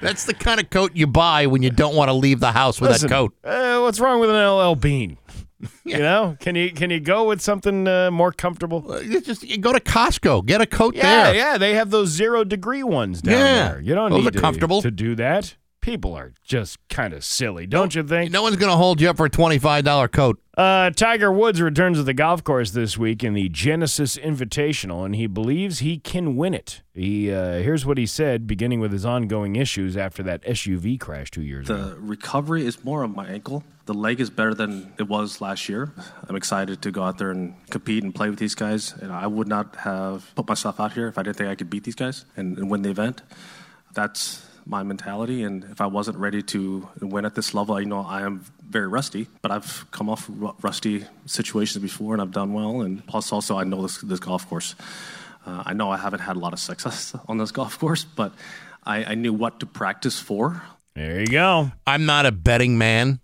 That's the kind of coat you buy when you don't want to leave the house with Listen, that coat. Uh, what's wrong with an LL Bean? You know, can you can you go with something uh, more comfortable? You just go to Costco, get a coat Yeah, there. yeah, they have those zero degree ones down Yeah, there. You don't those need to, comfortable. to do that. People are just kind of silly, don't you think? No one's gonna hold you up for a twenty five dollar coat. Uh, Tiger Woods returns to the golf course this week in the Genesis Invitational, and he believes he can win it. He uh, here's what he said, beginning with his ongoing issues after that SUV crash two years ago. The recovery is more on my ankle. The leg is better than it was last year. I'm excited to go out there and compete and play with these guys. And I would not have put myself out here if I didn't think I could beat these guys and, and win the event. That's my mentality. And if I wasn't ready to win at this level, you know, I am very rusty, but I've come off ru- rusty situations before and I've done well. And plus, also, I know this, this golf course. Uh, I know I haven't had a lot of success on this golf course, but I, I knew what to practice for. There you go. I'm not a betting man.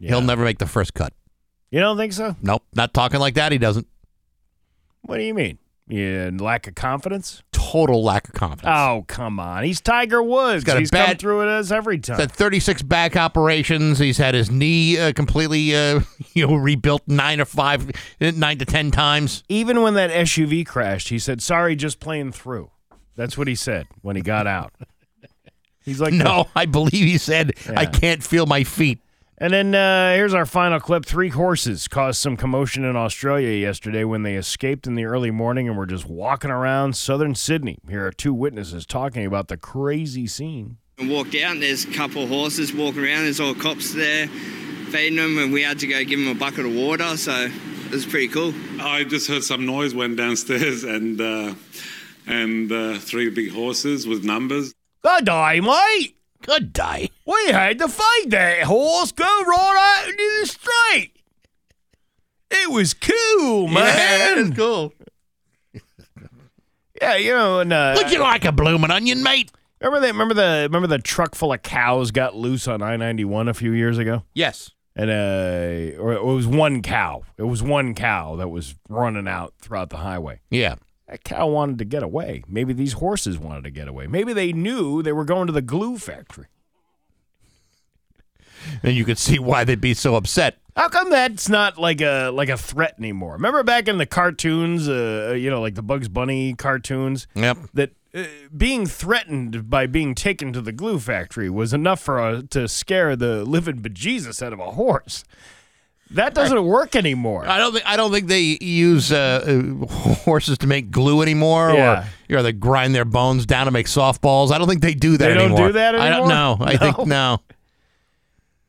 He'll never make the first cut. You don't think so? Nope, not talking like that. He doesn't. What do you mean? Yeah, lack of confidence? Total lack of confidence. Oh, come on. He's Tiger Woods. got a He's come through it as every time. He's had 36 back operations. He's had his knee uh, completely, uh, you know, rebuilt nine or five, nine to ten times. Even when that SUV crashed, he said, "Sorry, just playing through." That's what he said when he got out. He's like, No, I believe he said, "I can't feel my feet." And then uh, here's our final clip. Three horses caused some commotion in Australia yesterday when they escaped in the early morning and were just walking around southern Sydney. Here are two witnesses talking about the crazy scene. I walked out and there's a couple of horses walking around. There's all cops there feeding them, and we had to go give them a bucket of water. So it was pretty cool. I just heard some noise, went downstairs, and uh, and uh, three big horses with numbers. Good day, mate. Good day. We had to feed that horse go right out into the street. It was cool, man. it's cool. Yeah, you know, and uh, Would you like a bloomin' onion, mate? remember that? Remember the remember the truck full of cows got loose on I ninety one a few years ago. Yes. and uh, or it was one cow. It was one cow that was running out throughout the highway. Yeah. That cow wanted to get away. Maybe these horses wanted to get away. Maybe they knew they were going to the glue factory. And you could see why they'd be so upset. How come that's not like a like a threat anymore? Remember back in the cartoons, uh, you know, like the Bugs Bunny cartoons, Yep. that uh, being threatened by being taken to the glue factory was enough for uh, to scare the living bejesus out of a horse. That doesn't work anymore. I don't think I don't think they use uh, uh, horses to make glue anymore, Yeah. or you know they grind their bones down to make softballs. I don't think they do that They don't anymore. do that anymore. I don't know. anymore? I think No? no.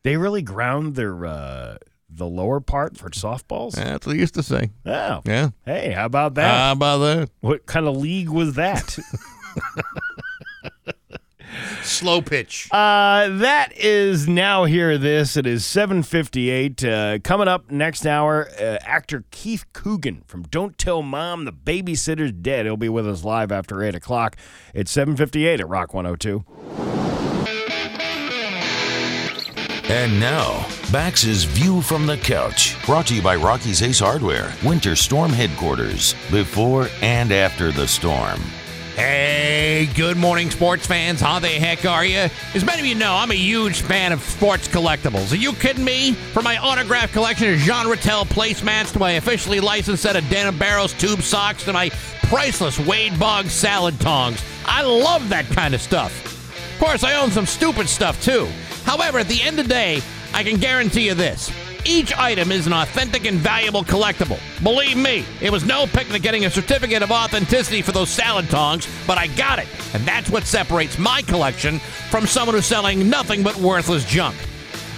They really ground their uh, the lower part for softballs. That's what they used to say. Oh, Yeah. Hey, how about that? How about that? what kind of league was that? Slow pitch. uh, that is now here. This it is seven fifty eight. Uh, coming up next hour, uh, actor Keith Coogan from Don't Tell Mom the Babysitter's Dead. He'll be with us live after eight o'clock. It's seven fifty eight at Rock one hundred two. And now, Bax's View from the Couch, brought to you by Rocky's Ace Hardware, Winter Storm Headquarters, before and after the storm. Hey, good morning, sports fans. How the heck are you? As many of you know, I'm a huge fan of sports collectibles. Are you kidding me? From my autograph collection of Jean Rattel placemats to my officially licensed set of Dana Barros tube socks to my priceless Wade Boggs salad tongs. I love that kind of stuff. Of course, I own some stupid stuff too. However, at the end of the day, I can guarantee you this. Each item is an authentic and valuable collectible. Believe me, it was no picnic getting a certificate of authenticity for those salad tongs, but I got it. And that's what separates my collection from someone who's selling nothing but worthless junk.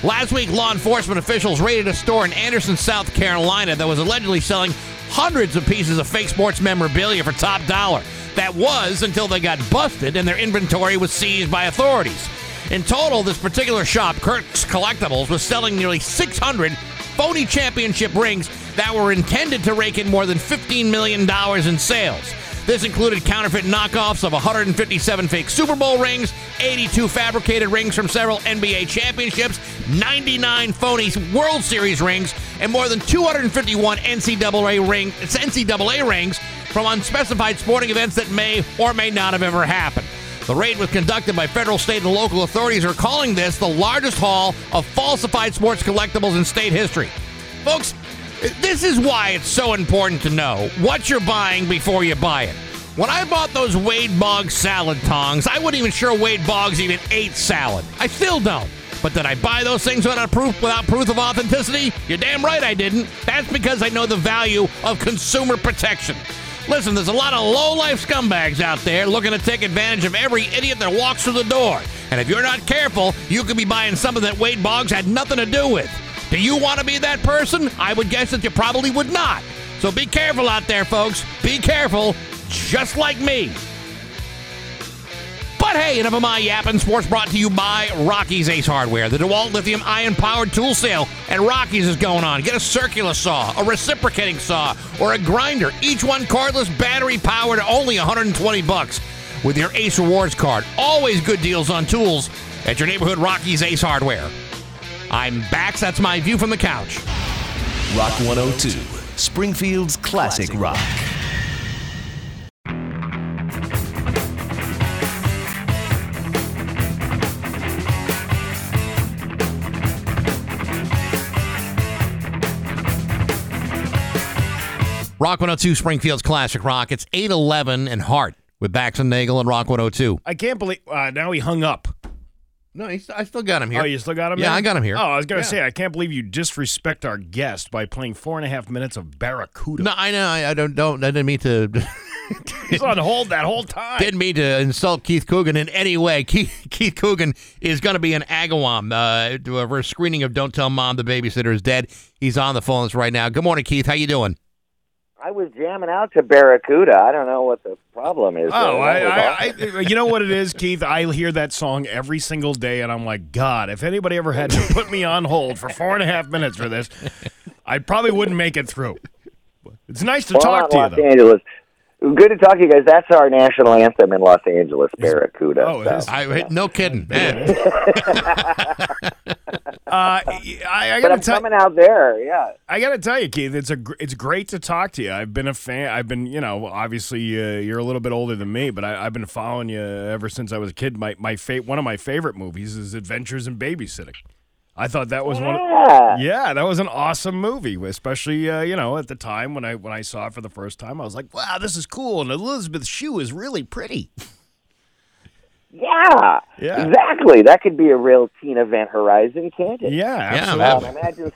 Last week, law enforcement officials raided a store in Anderson, South Carolina that was allegedly selling hundreds of pieces of fake sports memorabilia for top dollar. That was until they got busted and their inventory was seized by authorities. In total, this particular shop, Kirk's Collectibles, was selling nearly 600 phony championship rings that were intended to rake in more than $15 million in sales. This included counterfeit knockoffs of 157 fake Super Bowl rings, 82 fabricated rings from several NBA championships, 99 phony World Series rings, and more than 251 NCAA, ring, NCAA rings from unspecified sporting events that may or may not have ever happened. The raid was conducted by federal, state, and local authorities are calling this the largest haul of falsified sports collectibles in state history. Folks, this is why it's so important to know what you're buying before you buy it. When I bought those Wade Boggs salad tongs, I wasn't even sure Wade Boggs even ate salad. I still don't. But did I buy those things without proof without proof of authenticity? You're damn right I didn't. That's because I know the value of consumer protection. Listen, there's a lot of low-life scumbags out there looking to take advantage of every idiot that walks through the door. And if you're not careful, you could be buying something that Wade Boggs had nothing to do with. Do you want to be that person? I would guess that you probably would not. So be careful out there, folks. Be careful, just like me. But hey, enough of my yapping. Sports brought to you by Rocky's Ace Hardware. The DeWalt lithium ion powered tool sale and Rocky's is going on. Get a circular saw, a reciprocating saw, or a grinder. Each one cordless, battery powered, only 120 bucks with your Ace Rewards card. Always good deals on tools at your neighborhood Rocky's Ace Hardware. I'm Bax. That's my view from the couch. Rock 102, Springfield's classic rock. Rock 102, Springfield's Classic Rock. It's 811 and Heart with Bax and Nagel and Rock 102. I can't believe uh, now he hung up. No, he's, I still got him here. Oh, you still got him? Yeah? I got him here. Oh, I was gonna Yeah. say I can't believe you disrespect our guest by playing four and a half minutes of Barracuda. No, I know. I, I don't. Don't. I didn't mean to. He's on hold that whole time. Didn't mean to insult Keith Coogan in any way. Keith, Keith Coogan is going to be in Agawam uh, to for a screening of "Don't Tell Mom the Babysitter is Dead." He's on the phones right now. Good morning, Keith. How you doing? I was jamming out to Barracuda. I don't know what the problem is. Oh, I, I. I, you know what it is, Keith? I hear that song every single day, and I'm like, God, if anybody ever had to put me on hold for four and a half minutes for this, I probably wouldn't make it through. It's nice to Well, talk to you, Los though. Angeles. Good to talk to you guys. That's our national anthem in Los Angeles, Barracuda. Oh, it so. is. I, no kidding. Man. Uh, I, I gotta I'm tell coming out there. Yeah. I gotta tell you, Keith, it's a gr- it's great to talk to you. I've been a fan. I've been, you know, obviously uh, you're a little bit older than me, but I, I've been following you ever since I was a kid. My my fa- one of my favorite movies is Adventures in Babysitting. I thought that was one. Yeah. Of, yeah, that was an awesome movie, especially uh, you know at the time when I when I saw it for the first time. I was like, wow, this is cool, and Elizabeth Shue is really pretty. Yeah. Yeah. Exactly. That could be a real teen event horizon, can't it? Yeah, Um, absolutely. imagine,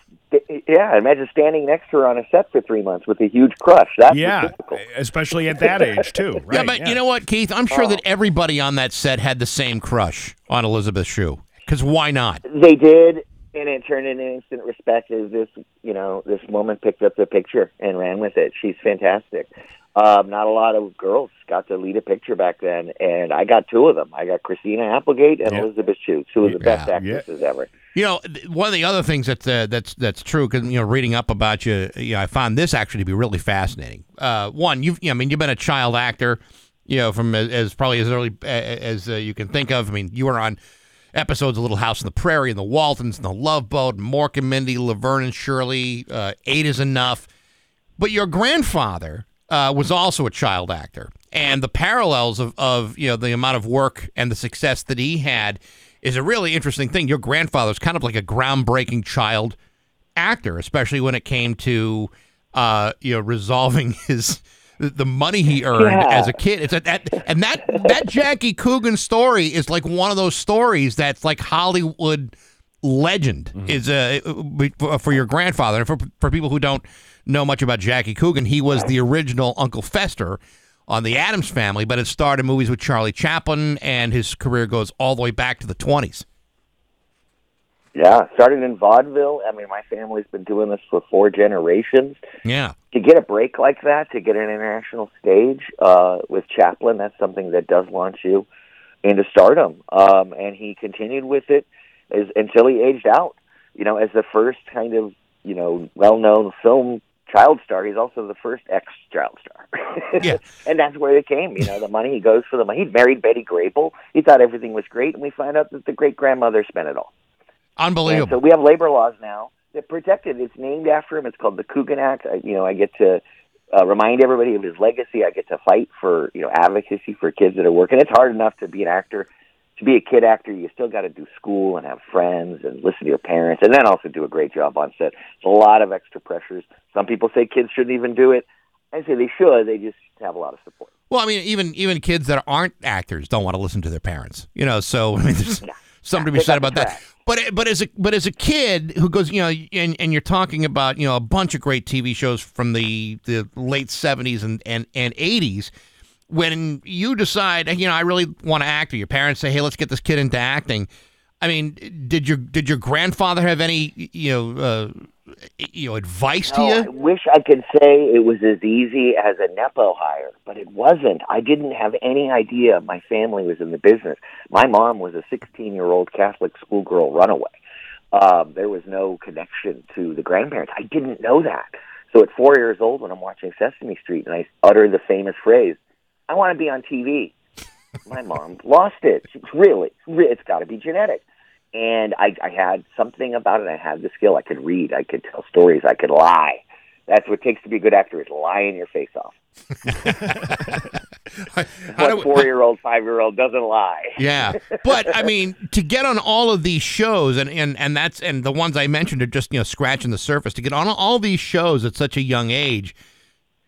yeah, imagine standing next to her on a set for three months with a huge crush. That's yeah, typical. especially at that age too. Right? yeah, but you know what, Keith? I'm Oh. sure that everybody on that set had the same crush on Elizabeth Shue. Because why not? They did, and it turned into instant respect as this, you know, this woman picked up the picture and ran with it. She's fantastic. Um, not a lot of girls got to lead a picture back then, and I got two of them. I got Christina Applegate and Elizabeth Shue, two of the best Yeah. actresses ever. You know, one of the other things that's uh, that's that's true because you know, reading up about you, you know, I found this actually to be really fascinating. Uh, one, you've, I mean, you've been a child actor, you know, from as, as probably as early as uh, you can think of. I mean, you were on episodes of Little House on the Prairie and The Waltons and The Love Boat, and Mork and Mindy, Laverne and Shirley, uh, Eight is Enough. But your grandfather uh, was also a child actor, and the parallels of, of you know the amount of work and the success that he had is a really interesting thing. Your grandfather's kind of like a groundbreaking child actor, especially when it came to uh, you know resolving his the money he earned Yeah. as a kid. It's a, that and that that Jackie Coogan story is like one of those stories that's like Hollywood legend is uh, for- for your grandfather and for for people who don't know much about Jackie Coogan he was the original Uncle Fester on the Addams family but it starred in movies with Charlie Chaplin and his career goes all the way back to the 20s Yeah, started in vaudeville. I mean, my family's been doing this for four generations. yeah To get a break like that, to get an international stage uh, with Chaplin, that's something that does launch you into stardom. Um, and he continued with it as, until he aged out. You know, as the first kind of you know well-known film child star, he's also the first ex-child star. Yeah. and that's where it came. You know, the money he goes for the money. He married Betty Grable. He thought everything was great, and we find out that the great grandmother spent it all. And unbelievable so we have labor laws now that protect it. It's named after him. It's called the Coogan Act. I, you know, I get to uh, remind everybody of his legacy. I get to fight for you know advocacy for kids that are working. It's hard enough to be an actor. To be a kid actor, you still got to do school and have friends and listen to your parents, and then also do a great job on set. It's a lot of extra pressures. Some people say kids shouldn't even do it. I say they should. They just have a lot of support. Well, I mean, even even kids that aren't actors don't want to listen to their parents, you know. So I mean, there's something to be said about that. But but as a but as a kid who goes, you know, and, and you're talking about you know a bunch of great TV shows from the the late '70s and and and '80s. When you decide, you know, I really want to act, or your parents say, "Hey, let's get this kid into acting." I mean, did your did your grandfather have any you know uh, you know advice to you? I wish I could say it was as easy as a Nepo hire, but it wasn't. I didn't have any idea my family was in the business. My mom was a 16 year old Catholic schoolgirl runaway. Um, there was no connection to the grandparents. I didn't know that. So at four years old, when I'm watching Sesame Street and I utter the famous phrase, I want to be on TV, my mom lost it. She's really, it's got to be genetic. And I, I had something about it. I had the skill. I could read. I could tell stories. I could lie. That's what it takes to be a good actor is lying your face off. What four year old, five year old doesn't lie. Yeah, but I mean, to get on all of these shows, and, and and that's and the ones I mentioned are just you know scratching the surface. To get on all these shows at such a young age,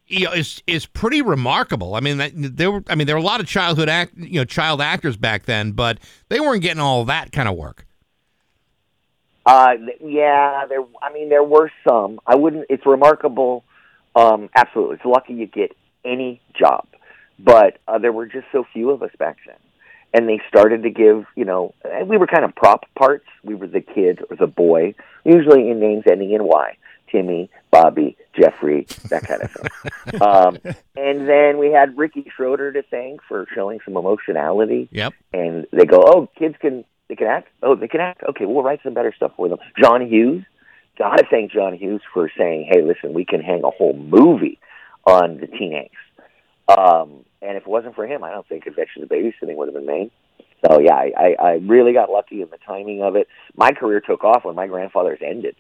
you know, is is pretty remarkable. I mean, that, there were I mean there were a lot of childhood act you know child actors back then, but they weren't getting all that kind of work. Uh, yeah, there. I mean, there were some. I wouldn't. It's remarkable. Um, absolutely, it's lucky you get any job, but uh, there were just so few of us back then, and they started to give. You know, and we were kind of prop parts. We were the kid or the boy, usually in names ending in Y. Timmy, Bobby, Jeffrey, that kind of stuff. um, and then we had Ricky Schroder to thank for showing some emotionality Yep. and they go, "Oh, kids can they can act. Oh, they can act. Okay, we'll write some better stuff for them." John Hughes, got to thank John Hughes for saying, "Hey, listen, we can hang a whole movie on the teen angst." Um, and if it wasn't for him, I don't think Adventures of Babysitting would have been made. So yeah, I, I, I really got lucky in the timing of it. My career took off when my grandfather's ended.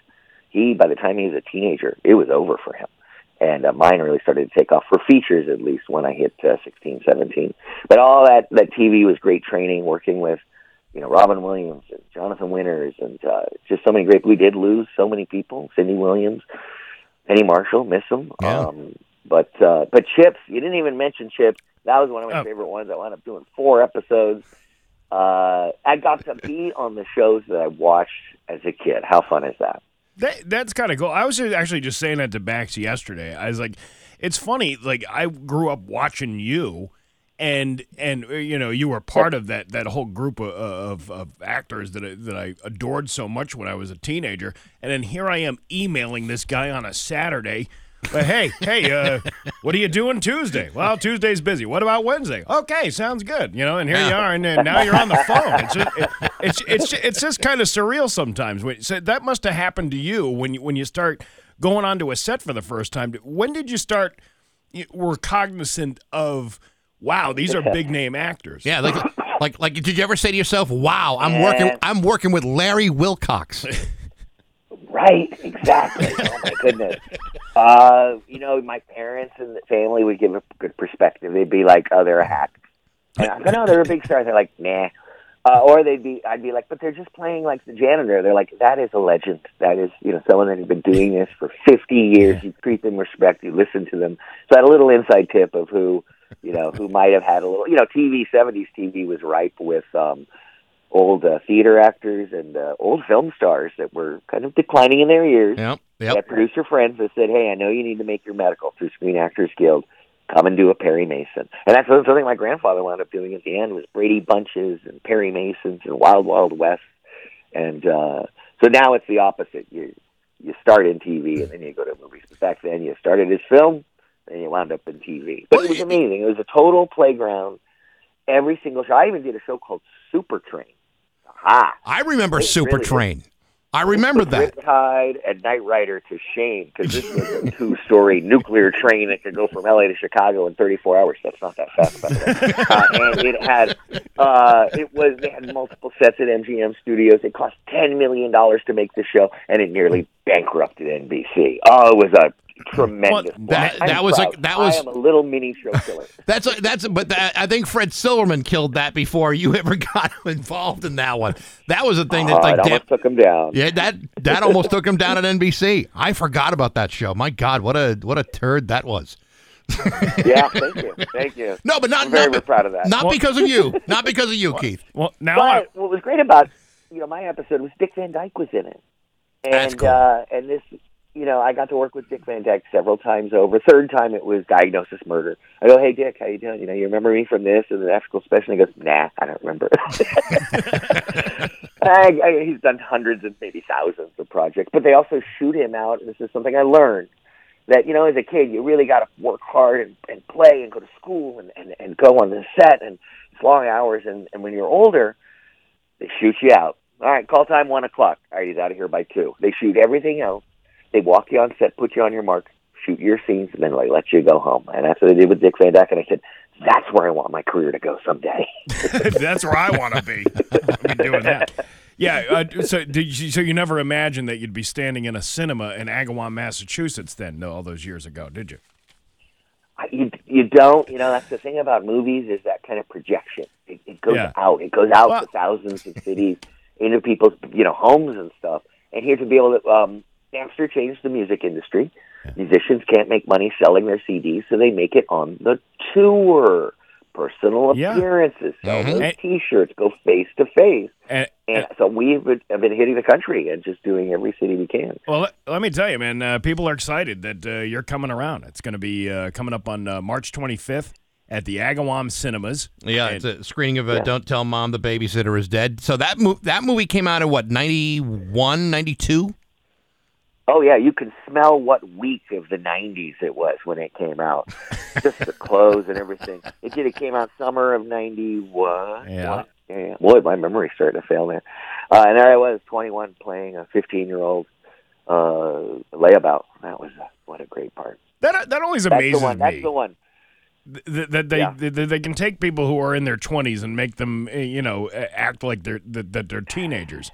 He, by the time he was a teenager, it was over for him and uh, mine really started to take off for features at least when I hit uh, 16, 17. But all that that TV was great training, working with you know Robin Williams and Jonathan Winters, and uh, just so many great. We did lose so many people: Cindy Williams, Penny Marshall, miss them. Um, but uh, but Chips, you didn't even mention Chips. That was one of my Oh. favorite ones. I wound up doing four episodes. Uh, I got to be on the shows that I watched as a kid. How fun is that? That that's kind of cool. I was actually just saying that to Bax yesterday. I was like, it's funny. Like I grew up watching you, and and uh, you know you were part of that that whole group of, of, of actors that I, that I adored so much when I was a teenager. And then here I am emailing this guy on a Saturday. But hey, hey, uh, what are you doing Tuesday? Well, Tuesday's busy. What about Wednesday? Okay, sounds good. You know, and here you are, and, then now you're on the phone. It's just, it, it's it's it's just kind of surreal sometimes. So that must have happened to you when you, when you start going onto a set for the first time. When did you start? Were cognizant of, wow, these are big name actors. Yeah, like like like did you ever say to yourself, "Wow, I'm working I'm working with Larry Wilcox." Right, exactly. oh my goodness. Uh, you know, my parents and the family would give a good perspective. They'd be like, "Oh, they're a hack," and I go, "No, they're a big star." They're like, "Nah." Uh, or they'd be, I'd be like, "But they're just playing like the janitor." They're like, "That is a legend. That is, you know, someone that has been doing this for 50 years. You treat them respect. You listen to them." So I had a little inside tip of who, you know, who might have had a little, you know, TV 70s TV was ripe with. um old uh, theater actors and uh, old film stars that were kind of declining in their years. Yep. They had producer friends that said, "Hey, I know you need to make your medical through Screen Actors Guild. Come and do a Perry Mason." And that's something my grandfather wound up doing at the end was Brady Bunches and Perry Masons and Wild Wild West. And uh, so now it's the opposite. You you start in TV and then you go to movies. But back then, you started as film, and you wound up in TV. But it was amazing. It was a total playground. Every single show. I even did a show called Super Train. Aha! I remember It Super really Train. I remember that. Riptide and Knight Rider to shame because this was a two-story nuclear train that could go from LA to Chicago in 34 hours. That's not that fast, by the way. uh, and it had, uh, it was they had multiple sets at MGM Studios. It cost 10 million dollars to make the show, and it nearly bankrupted NBC. Oh, it was a tremendous. that- that was a- proud. that was- I am a little mini show killer. That's a, that's a, but that, I think Fred Silverman killed that before you ever got involved in that one. That was a thing that Oh, like almost damn- took him down. yeah that that almost took him down at NBC. I forgot about that show. My God, what a what a turd that was. yeah, thank you, thank you. No, but not I'm very, not, proud of that. Not because of you. Not because of you, Keith. Well, now but what was great about you know my episode was Dick Van Dyke was in it, and That's cool. uh, and this you know I got to work with Dick Van Dyke several times over. Third time it was Diagnosis Murder. I go, hey Dick, how you doing? You know, you remember me from this and the ethical special? And he goes, Nah, I don't remember. I, I, he's done hundreds and maybe thousands of projects, but they also shoot him out. And this is something I learned that you know as a kid you really got to work hard and, and play and go to school and, and, and go on the set and it's long hours and, and when you're older they shoot you out all right call time one o'clock all right he's out of here by two they shoot everything else they walk you on set put you on your mark shoot your scenes and then like let you go home and that's what they did with dick van dyke and i said that's where i want my career to go someday That's where I want to be. I'll be doing that. Yeah. Uh, so, did you, so you never imagined that you'd be standing in a cinema in Agawam, Massachusetts, then, no, all those years ago, did you? you you don't you know that's the thing about movies is that kind of projection it, it goes Yeah. out it goes out Well- to thousands of cities into people's you know homes and stuff and here to be able to um Napster changed the music industry musicians can't make money selling their CDs so they make it on the tour personal Yeah. appearances sell Mhm. those t-shirts go face to face And, and so we've been, have been hitting the country and just doing every city we can Well, let, let me tell you, man. Uh, people are excited that uh, you're coming around. It's going to be uh, coming up on uh, March 25th at the Agawam Cinemas. Yeah, And- it's a screening of uh, Yeah. Don't Tell Mom the Babysitter is Dead. So that mo- that movie came out in what, 91, 92? Oh yeah, you can smell what week of the '90s it was when it came out. Just the clothes and everything. It did. It came out summer of '91. Yeah. yeah. Boy, my memory's starting to fail there. Uh, and there I was, 21, playing a 15-year-old uh, layabout. That was a, what a great part. that that always That's amazes one. That's the one. Th- that they, Yeah. they can take people who are in their 20s and make them, uh, you know, act like they're that, that they're teenagers.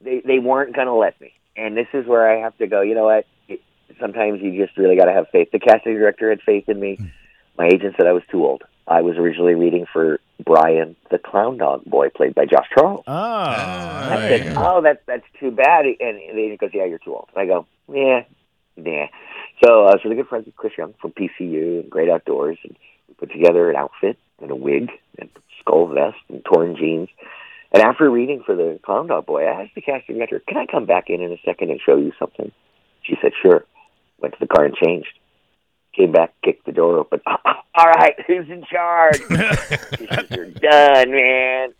They they weren't going to let me, and this is where I have to go. You know what? It, sometimes you just really got to have faith. The casting director had faith in me. Hmm. My agent said I was too old. I was originally reading for Brian, the clown dog boy, played by Josh Charles. Ah, ah, I said, "Oh, that's that's too bad." And the agent goes, "Yeah, you're too old." And I go, "Yeah, nah." So uh, I was really good friends with Chris Young from PCU and Great Outdoors, and we put together an outfit and a wig and skull vest and torn jeans. And after reading for the Clown Dog Boy, I asked the casting director, "Can I come back in in a second and show you something?" She said, "Sure." Went to the car and changed. Came back, kicked the door open. All right, who's in charge? You're done, man.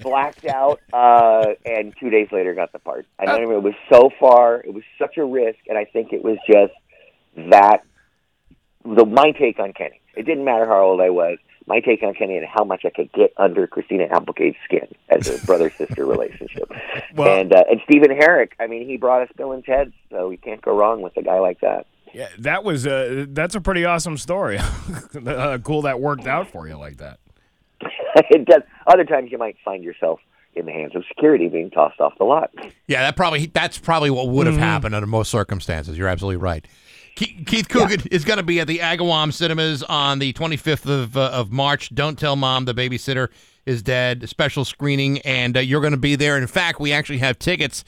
Blacked out, uh, and two days later got the part. I don't even. It was so far. It was such a risk, and I think it was just that. The my take on Kenny. It didn't matter how old I was. My take on Kenny and how much I could get under Christina Applegate's skin as a brother sister relationship. Well- and uh, and Stephen Herek. I mean, he brought us Bill and Ted, so we can't go wrong with a guy like that. Yeah, that was uh, that's a pretty awesome story. uh, cool that worked out for you like that. it does. Other times you might find yourself in the hands of security being tossed off the lot. Yeah, that probably that's probably what would have Mm-hmm. happened under most circumstances. You're absolutely right. Keith, Keith Coogan is going to be at the Agawam Cinemas on the 25th of uh, of March. Don't tell mom the babysitter is dead. Special screening, and uh, you're going to be there. In fact, we actually have tickets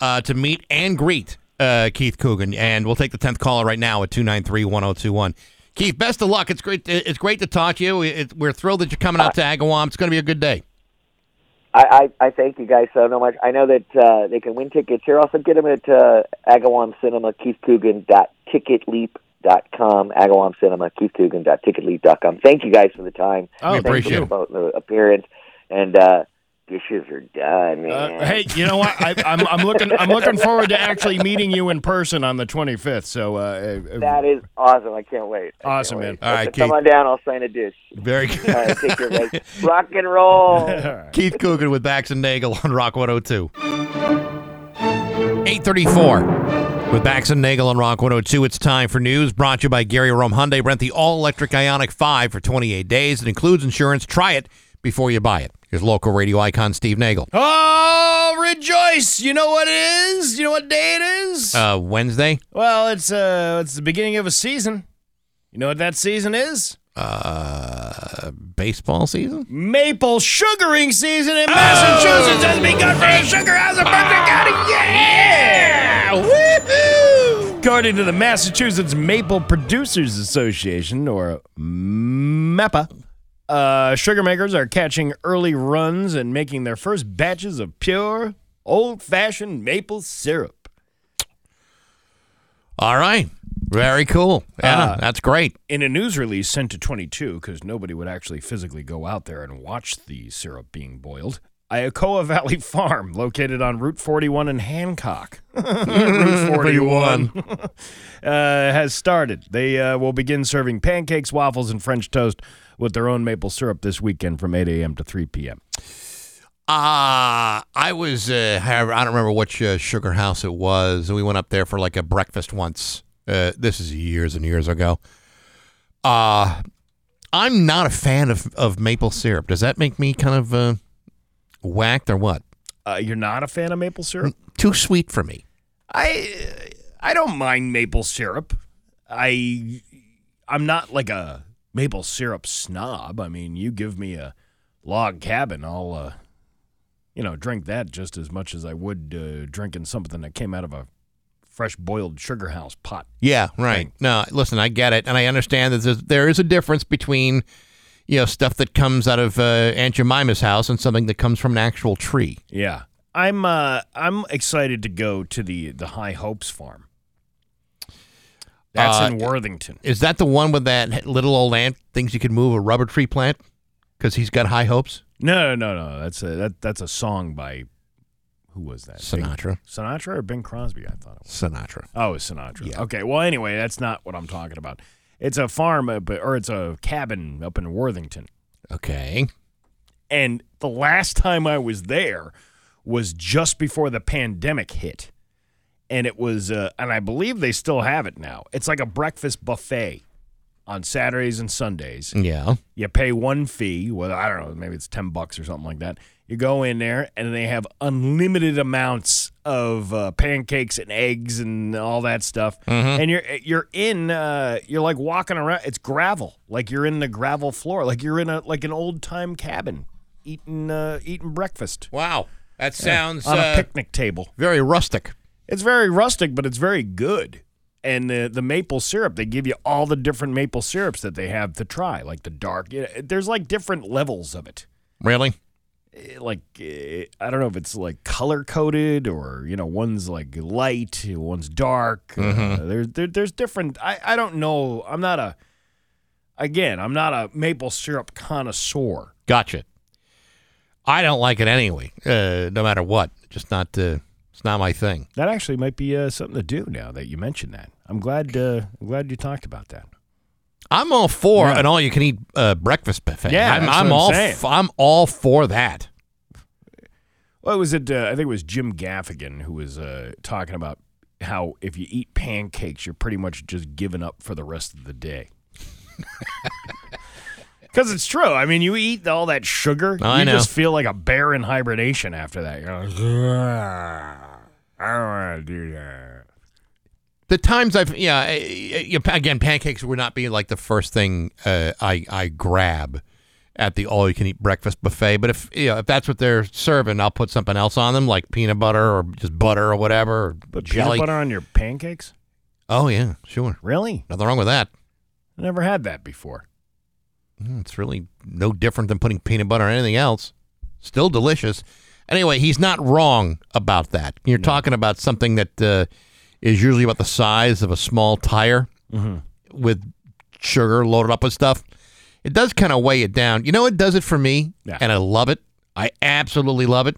uh, to meet and greet uh, Keith Coogan, and we'll take the 10th caller right now at 293-1021. Keith, best of luck. It's great. It's great to talk to you. It, we're thrilled that you're coming out to Agawam. It's going to be a good day. I, I, I thank you guys so much. I know that uh, they can win tickets here. Also, get them at uh, Agawam Cinema, Keith Coogan dot com Agawam Cinema, Keith Coogan dot TicketLeap dot com. Thank you guys for the time. Oh, Thanks appreciate for the, the appearance. And uh, dishes are done, man. Uh, hey, you know what? I, I'm, I'm looking. I'm looking forward to actually meeting you in person on the 25th. So uh, uh, that is awesome. I can't wait. I awesome, man. can't wait. Come on down. I'll sign a dish. Very good. All right, take care, guys. Rock and roll. Keith Coogan with Bax and Nagel on Rock 102. 834 with Bax and Nagel on Rock 102. It's time for news brought to you by Gary Rome Hyundai. Rent the all-electric Ioniq 5 for 28 days. It includes insurance. Try it before you buy it. Here's local radio icon Steve Nagel. Oh, rejoice! You know what it is? You know what day it is? Uh, Wednesday? well, it's uh, it's the beginning of a season. You know what that season is? Uh, baseball season? Maple sugaring season in Massachusetts has begun for the Sugar House of Berkshire County. Yeah! Woohoo! According to the Massachusetts Maple Producers Association, or MEPA, uh, sugar makers are catching early runs and making their first batches of pure, old-fashioned maple syrup. All right. Very cool. Yeah, Uh, that's great. In a news release sent to 22, because nobody would actually physically go out there and watch the syrup being boiled, Ioka Valley Farm, located on Route 41 in Hancock, Route 41, uh, has started. They uh, will begin serving pancakes, waffles, and French toast with their own maple syrup this weekend from 8 a.m. to 3 p.m. Uh, I was, uh, I don't remember which uh, sugar house it was. We went up there for like a breakfast once. Uh, this is years and years ago. Uh, I'm not a fan of, of maple syrup. Does that make me kind of uh, whacked or what? Uh, you're not a fan of maple syrup? Too sweet for me. I I don't mind maple syrup. I I'm not like a maple syrup snob. I mean, you give me a log cabin, I'll uh, you know drink that just as much as I would uh, drinking something that came out of a fresh boiled sugar house pot. Yeah, right. No, listen, I get it, and I understand that there is a difference between, you know, stuff that comes out of uh, Aunt Jemima's house and something that comes from an actual tree. Yeah, I'm uh, I'm excited to go to the the High Hopes farm. That's Uh, in Worthington. Is that the one with that little old ant thinks you could move a rubber tree plant because he's got high hopes? No, no, no. That's a that that's a song by who was that? Bing- Sinatra. Sinatra or Bing Crosby? I thought it was. Sinatra. Oh, it's Sinatra. Okay. Well, anyway, that's not what I'm talking about. It's a farm, up, or it's a cabin up in Worthington. Okay. And the last time I was there was just before the pandemic hit, and it was, uh, and I believe they still have it now. It's like a breakfast buffet on Saturdays and Sundays. Yeah. You pay one fee. Well, I don't know, maybe it's ten bucks or something like that. You go in there, and they have unlimited amounts of uh, pancakes and eggs and all that stuff. Mhm. And you're you're in, uh, you're like walking around. It's gravel, like you're in the gravel floor, like you're in a like an old time cabin, eating uh, eating breakfast. Wow, that Yeah, sounds on a uh, picnic table. very rustic. It's very rustic, but it's very good. And the the maple syrup, they give you all the different maple syrups that they have to try, like the dark. You know, there's like different levels of it. Really? Eh, Like eh, I don't know if it's like color coded or you know one's like light, one's dark. Uh, Mhm. there's there, there's different. I I don't know. I'm not a. Again, I'm not a maple syrup connoisseur. Gotcha. I don't like it anyway, uh, no matter what. Just not, uh, it's not my thing. That actually might be uh, something to do now that you mentioned that. I'm glad. Uh, I'm glad you talked about that. I'm all for Yeah. an all-you-can-eat uh, breakfast buffet. Yeah, I'm, I'm I'm all. f- I'm all for that. Well, was it? Uh, I think it was Jim Gaffigan who was uh, talking about how if you eat pancakes, you're pretty much just giving up for the rest of the day. Because it's true. I mean, you eat all that sugar, I you know. just feel like a bear in hibernation after that. You're like, "Ugh, I don't want to do that. The times I've yeah, eh, eh, again, pancakes would not be like the first thing uh, I I grab at the all you can eat breakfast buffet. But if you know, if that's what they're serving, I'll put something else on them, like peanut butter or just butter or whatever, or Put jelly. peanut butter on your pancakes? Oh yeah, sure. Really? Nothing wrong with that. I never had that before. Mm, It's really no different than putting peanut butter on anything else. Still delicious. Anyway, he's not wrong about that. You're talking about something that uh, is usually about the size of a small tire Mhm. with sugar loaded up with stuff. It does kind of weigh it down. You know what does it for me? Yeah. And I love it. I absolutely love it.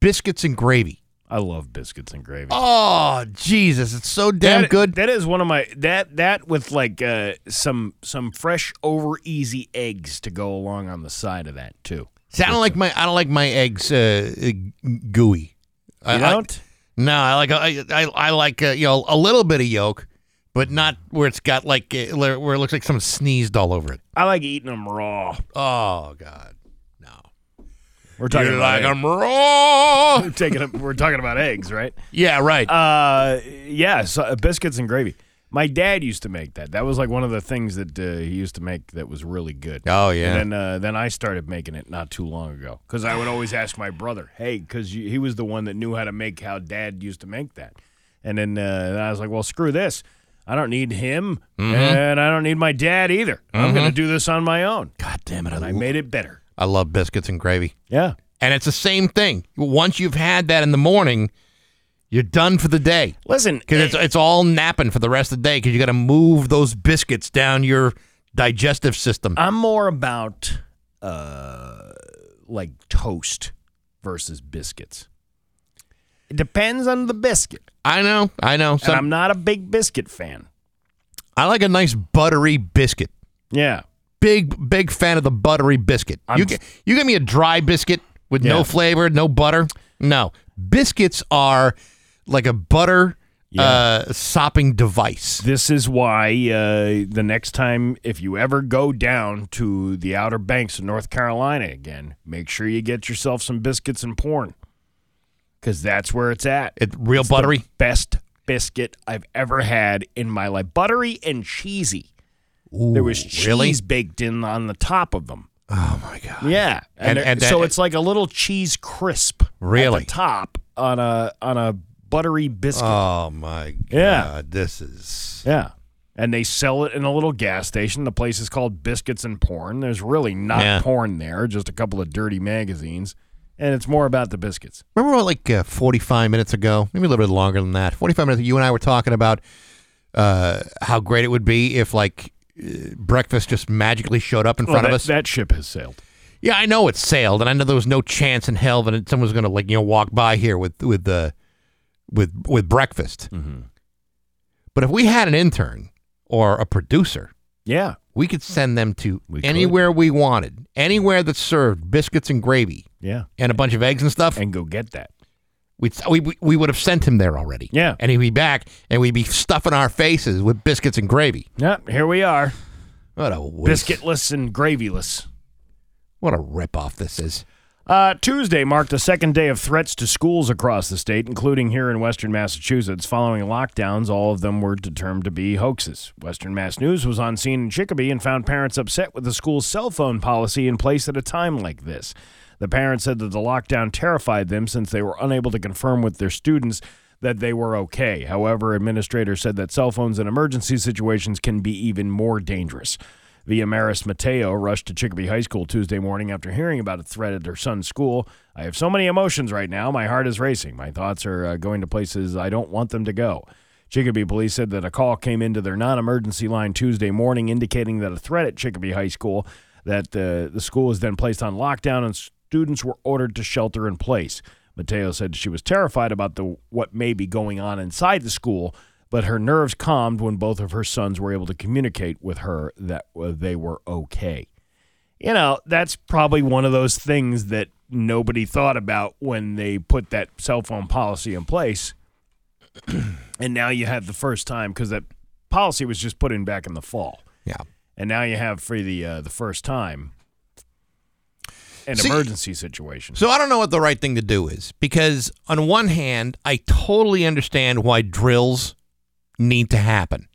Biscuits and gravy. I love biscuits and gravy. Oh, Jesus. It's so damn That- good. That is one of my that that with like uh, some some fresh over easy eggs to go along on the side of that too. See, I don't like my I don't like my eggs uh, uh, gooey. I, You I- don't? no, I like I I, I like uh, you know a little bit of yolk, but not where it's got like uh, where it looks like someone sneezed all over it. I like eating them raw. Oh God, no. We're talking You about like egg- 'em raw. we're, taking we're talking about eggs, right? Yeah, right. Uh, yeah, so, uh, biscuits and gravy. My dad used to make that. That was like one of the things that uh, he used to make that was really good. Oh, yeah. And then uh, then I started making it not too long ago because I would always ask my brother, "Hey," because he was the one that knew how to make how Dad used to make that. And then uh, and I was like, "Well, screw this. I don't need him, Mhm. and I don't need my dad either. I'm going to do this on my own." God damn it! And I made it better. I love biscuits and gravy. Yeah. And it's the same thing. Once you've had that in the morning, you're done for the day. Listen, because it's it's all napping for the rest of the day because you got to move those biscuits down your digestive system. I'm more about uh, like toast versus biscuits. It depends on the biscuit. I know, I know. and I'm not a big biscuit fan. I like a nice buttery biscuit. Yeah. Big big fan of the buttery biscuit. I'm- you get, you give me a dry biscuit with Yeah. no flavor, no butter. No. Biscuits are like a butter uh, sopping device. This is why uh, the next time, if you ever go down to the Outer Banks of North Carolina again, make sure you get yourself some biscuits and porn, because that's where it's at. It real It's buttery. best biscuit I've ever had in my life. Buttery and cheesy. there was cheese really? baked in on the top of them. Oh my god! Yeah, And- and, and so that- it's like a little cheese crisp. Really? top on a on a buttery biscuit. Oh my god! Yeah. This is Yeah. And they sell it in a little gas station. The place is called Biscuits and Porn. There's really not Yeah. porn there, just a couple of dirty magazines. And it's more about the biscuits. Remember, what, like uh, 45 minutes ago, maybe a little bit longer than that. 45 minutes. You and I were talking about uh, how great it would be if, like, uh, breakfast just magically showed up in Well, front that, of us. That ship has sailed. yeah, I know it's sailed, and I know there was no chance in hell that someone was going to, like, you know, walk by here with with the with with breakfast. Mm-hmm. But if we had an intern or a producer, Yeah. we could send them to We could. anywhere we wanted, anywhere that served biscuits and gravy Yeah. and a bunch of eggs and stuff. And go get that. We'd, we we- we would have sent him there already. Yeah. and he'd be back, and we'd be stuffing our faces with biscuits and gravy. Yep. Here we are. What a waste. Biscuitless and gravyless. What a ripoff this is. Uh, Tuesday marked the second day of threats to schools across the state, including here in Western Massachusetts. Following lockdowns, all of them were determined to be hoaxes. Western Mass News was on scene in Chicopee and found parents upset with the school's cell phone policy in place at a time like this. The parents said that the lockdown terrified them since they were unable to confirm with their students that they were okay. However, administrators said that cell phones in emergency situations can be even more dangerous. Via Maris Mateo rushed to Chicopee High School Tuesday morning after hearing about a threat at her son's school. I have so many emotions right now. My heart is racing. My thoughts are uh, going to places I don't want them to go. Chicopee police said that a call came into their non emergency line Tuesday morning indicating that a threat at Chicopee High School, that uh, the school was then placed on lockdown and students were ordered to shelter in place. Mateo said she was terrified about the what may be going on inside the school, but her nerves calmed when both of her sons were able to communicate with her that uh, they were okay. You know, that's probably one of those things that nobody thought about when they put that cell phone policy in place. and now you have the first time because that policy was just put in back in the fall. Yeah. and now you have for the uh, the first time an See- emergency situation. So I don't know what the right thing to do is because on one hand, I totally understand why drills need to happen.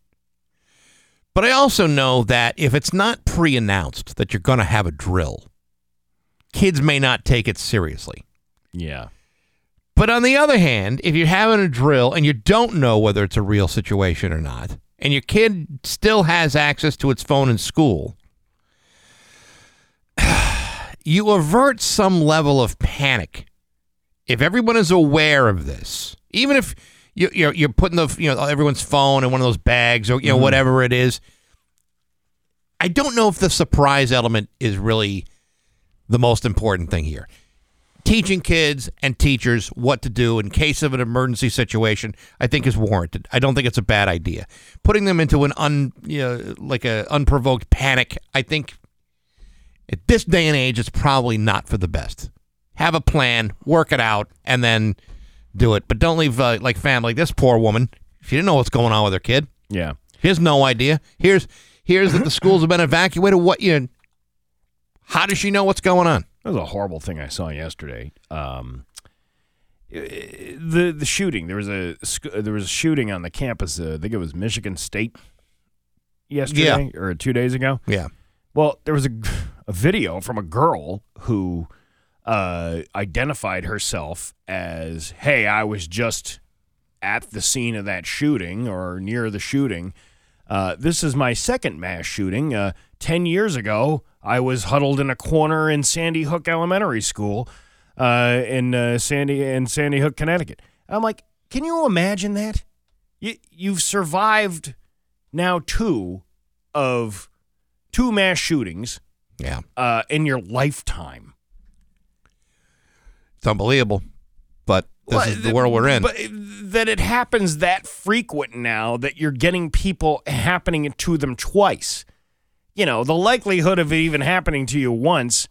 But I also know that if it's not pre-announced that you're going to have a drill, kids may not take it seriously. Yeah. But on the other hand, if you're having a drill and you don't know whether it's a real situation or not, and your kid still has access to its phone in school, you avert some level of panic. If everyone is aware of this, even if you, you're, you're putting the you know everyone's phone in one of those bags or you know Mhm. whatever it is, I don't know if the surprise element is really the most important thing here teaching kids and teachers what to do in case of an emergency situation, I think is warranted. I don't think it's a bad idea. Putting them into an un, you know, like a unprovoked panic, I think at this day and age, it's probably not for the best. Have a plan, work it out, and then do it. But don't leave uh, like family. This poor woman, she didn't know what's going on with her kid. Yeah. She has no idea. Here's here's that the schools have been evacuated. What you? How does she know what's going on? That was a horrible thing I saw yesterday. Um, the the shooting. There was a there was a shooting on the campus. Uh, I think it was Michigan State yesterday or two days ago. Yeah. Well, there was a, a video from a girl who uh, identified herself as, "Hey, I was just at the scene of that shooting or near the shooting. Uh, this is my second mass shooting. Uh, Ten years ago, I was huddled in a corner in Sandy Hook Elementary School uh, in uh, Sandy in Sandy Hook, Connecticut. I'm like, can you imagine that? You, you've survived now two of two mass shootings. Yeah. Uh, in your lifetime. It's unbelievable, but this Well, is the world we're in. But that it happens that frequent now that you're getting people happening to them twice. You know, the likelihood of it even happening to you once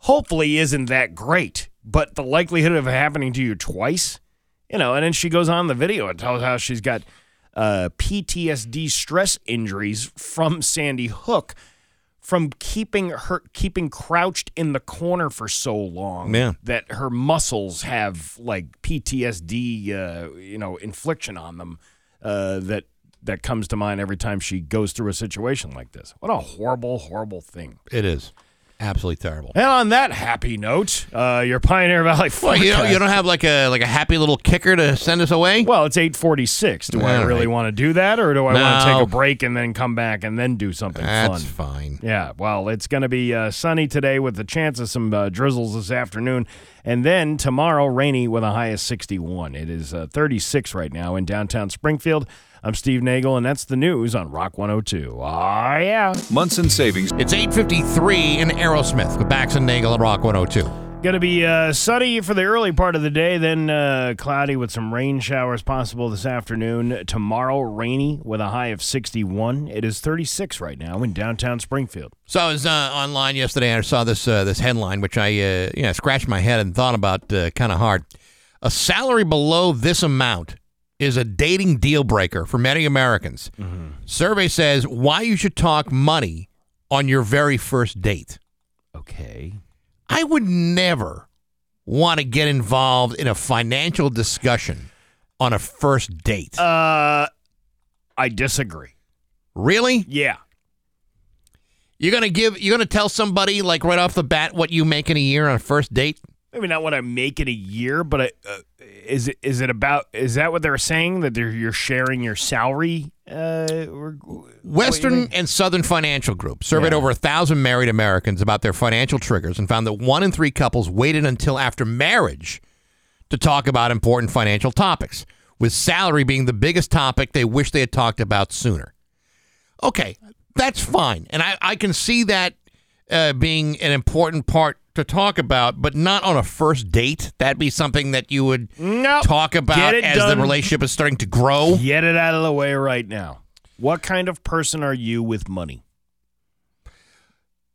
hopefully isn't that great, but the likelihood of it happening to you twice, you know, and then she goes on the video and tells how she's got uh, PTSD stress injuries from Sandy Hook from keeping her keeping crouched in the corner for so long Yeah. that her muscles have like PTSD, uh, you know, infliction on them uh, that that comes to mind every time she goes through a situation like this. What a horrible, horrible thing. it is absolutely terrible. And on that happy note, uh, your Pioneer Valley Well, you don't, you don't have like a like a happy little kicker to send us away. Well, it's eight forty six. Do I All really right. want to do that, or do I want to take a break and then come back and then do something That's fun? fine. Yeah, well, it's going to be uh, sunny today with the chance of some uh, drizzles this afternoon. And then tomorrow, rainy with a high of 61. It is uh, 36 right now in downtown Springfield. I'm Steve Nagel, and that's the news on Rock 102. Ah, yeah. Monson Savings. It's 8:53 in Aerosmith with Bax and Nagel at Rock 102. Going to be uh, sunny for the early part of the day, then uh, cloudy with some rain showers possible this afternoon. Tomorrow, rainy with a high of 61. It is 36 right now in downtown Springfield. So I was uh, online yesterday and I saw this uh, this headline, which I uh, you know scratched my head and thought about uh, kind of hard. A salary below this amount is a dating deal breaker for many Americans. Survey says why you should talk money on your very first date. Okay. I would never want to get involved in a financial discussion on a first date. Uh, I disagree. really? Yeah. You're gonna give? You're gonna tell somebody like right off the bat what you make in a year on a first date? maybe not what I make in a year, but I, uh, is it is it about is that what they're saying that they're, you're sharing your salary? Uh, or, Western and Southern Financial Group surveyed Yeah. over a thousand married Americans about their financial triggers and found that one in three couples waited until after marriage to talk about important financial topics, with salary being the biggest topic they wish they had talked about sooner. Okay, that's fine. And I, I can see that uh, being an important part to talk about, but not on a first date. That'd be something that you would Nope. talk about as done. the relationship is starting to grow. Get it out of the way right now. What kind of person are you with money?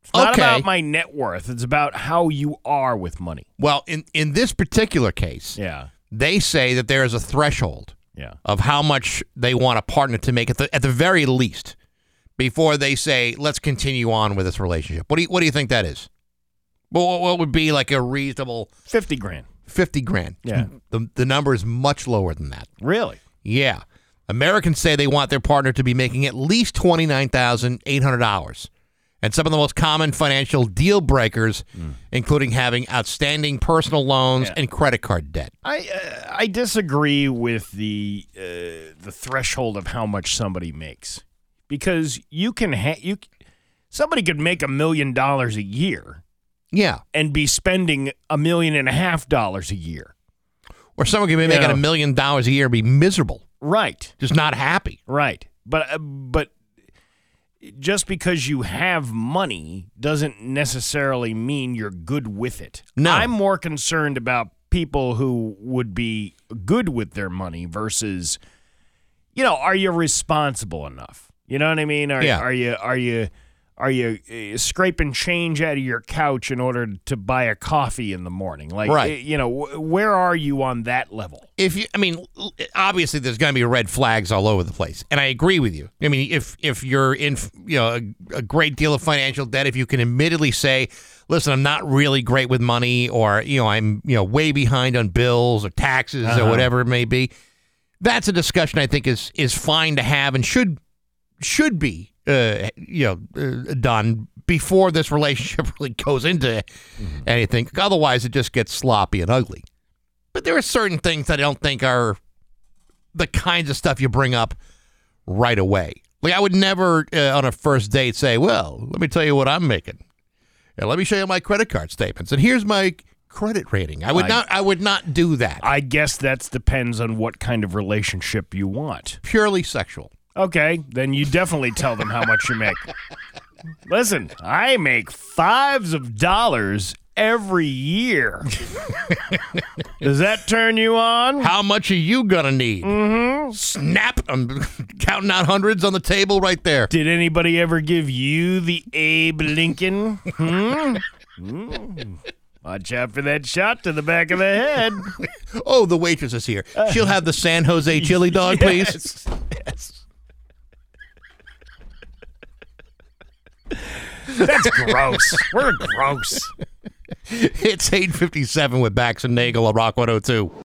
It's not Okay. about my net worth. It's about how you are with money. Well, in, in this particular case, Yeah. they say that there is a threshold Yeah. of how much they want a partner to make at the at the very least before they say, let's continue on with this relationship. What do you, what do you think that is? Well, what- would be like a reasonable 50 grand. 50 grand? Yeah. The, the number is much lower than that. Really? Yeah. Americans say they want their partner to be making at least $29,800. And some of the most common financial deal breakers, including having outstanding personal loans Yeah. and credit card debt. I uh, I disagree with the uh, the threshold of how much somebody makes because you can ha- you somebody could make a million dollars a year Yeah. and be spending a million and a half dollars a year. Or someone could be making a million dollars a year and be miserable, Right. just not happy. Right. But uh, but just because you have money doesn't necessarily mean you're good with it. No. I'm more concerned about people who would be good with their money versus you know, are you responsible enough? You know what I mean? Are, Yeah. are you are you are you uh, scraping change out of your couch in order to buy a coffee in the morning? Like, Right. uh, you know, wh- where are you on that level? if you, I mean, obviously there's going to be red flags all over the place, and I agree with you. I mean, if if you're in, you know, a, a great deal of financial debt, if you can admittedly say, "Listen, I'm not really great with money," or you know, I'm you know way behind on bills or taxes Uh-huh. or whatever it may be, that's a discussion I think is is fine to have and should should be uh, you know uh, done before this relationship really goes into anything. Otherwise, it just gets sloppy and ugly. But there are certain things that I don't think are the kinds of stuff you bring up right away. Like I would never uh, on a first date say, "Well, let me tell you what I'm making. And let me show you my credit card statements. And here's my credit rating." I would I- not I would not do that. I guess that depends on what kind of relationship you want. Purely sexual. Okay, then you definitely tell them how much you make. Listen, I make fives of dollars every year. Does that turn you on? How much are you gonna need? Mm-hmm. Snap! I'm counting out hundreds on the table right there. Did anybody ever give you the Abe Lincoln? Hmm? Mm. Watch out for that shot to the back of the head. Oh, the waitress is here. She'll have the San Jose chili dog, please. Yes, yes. That's gross. We're gross. It's 857 with Bax and Nagel on Rock 102.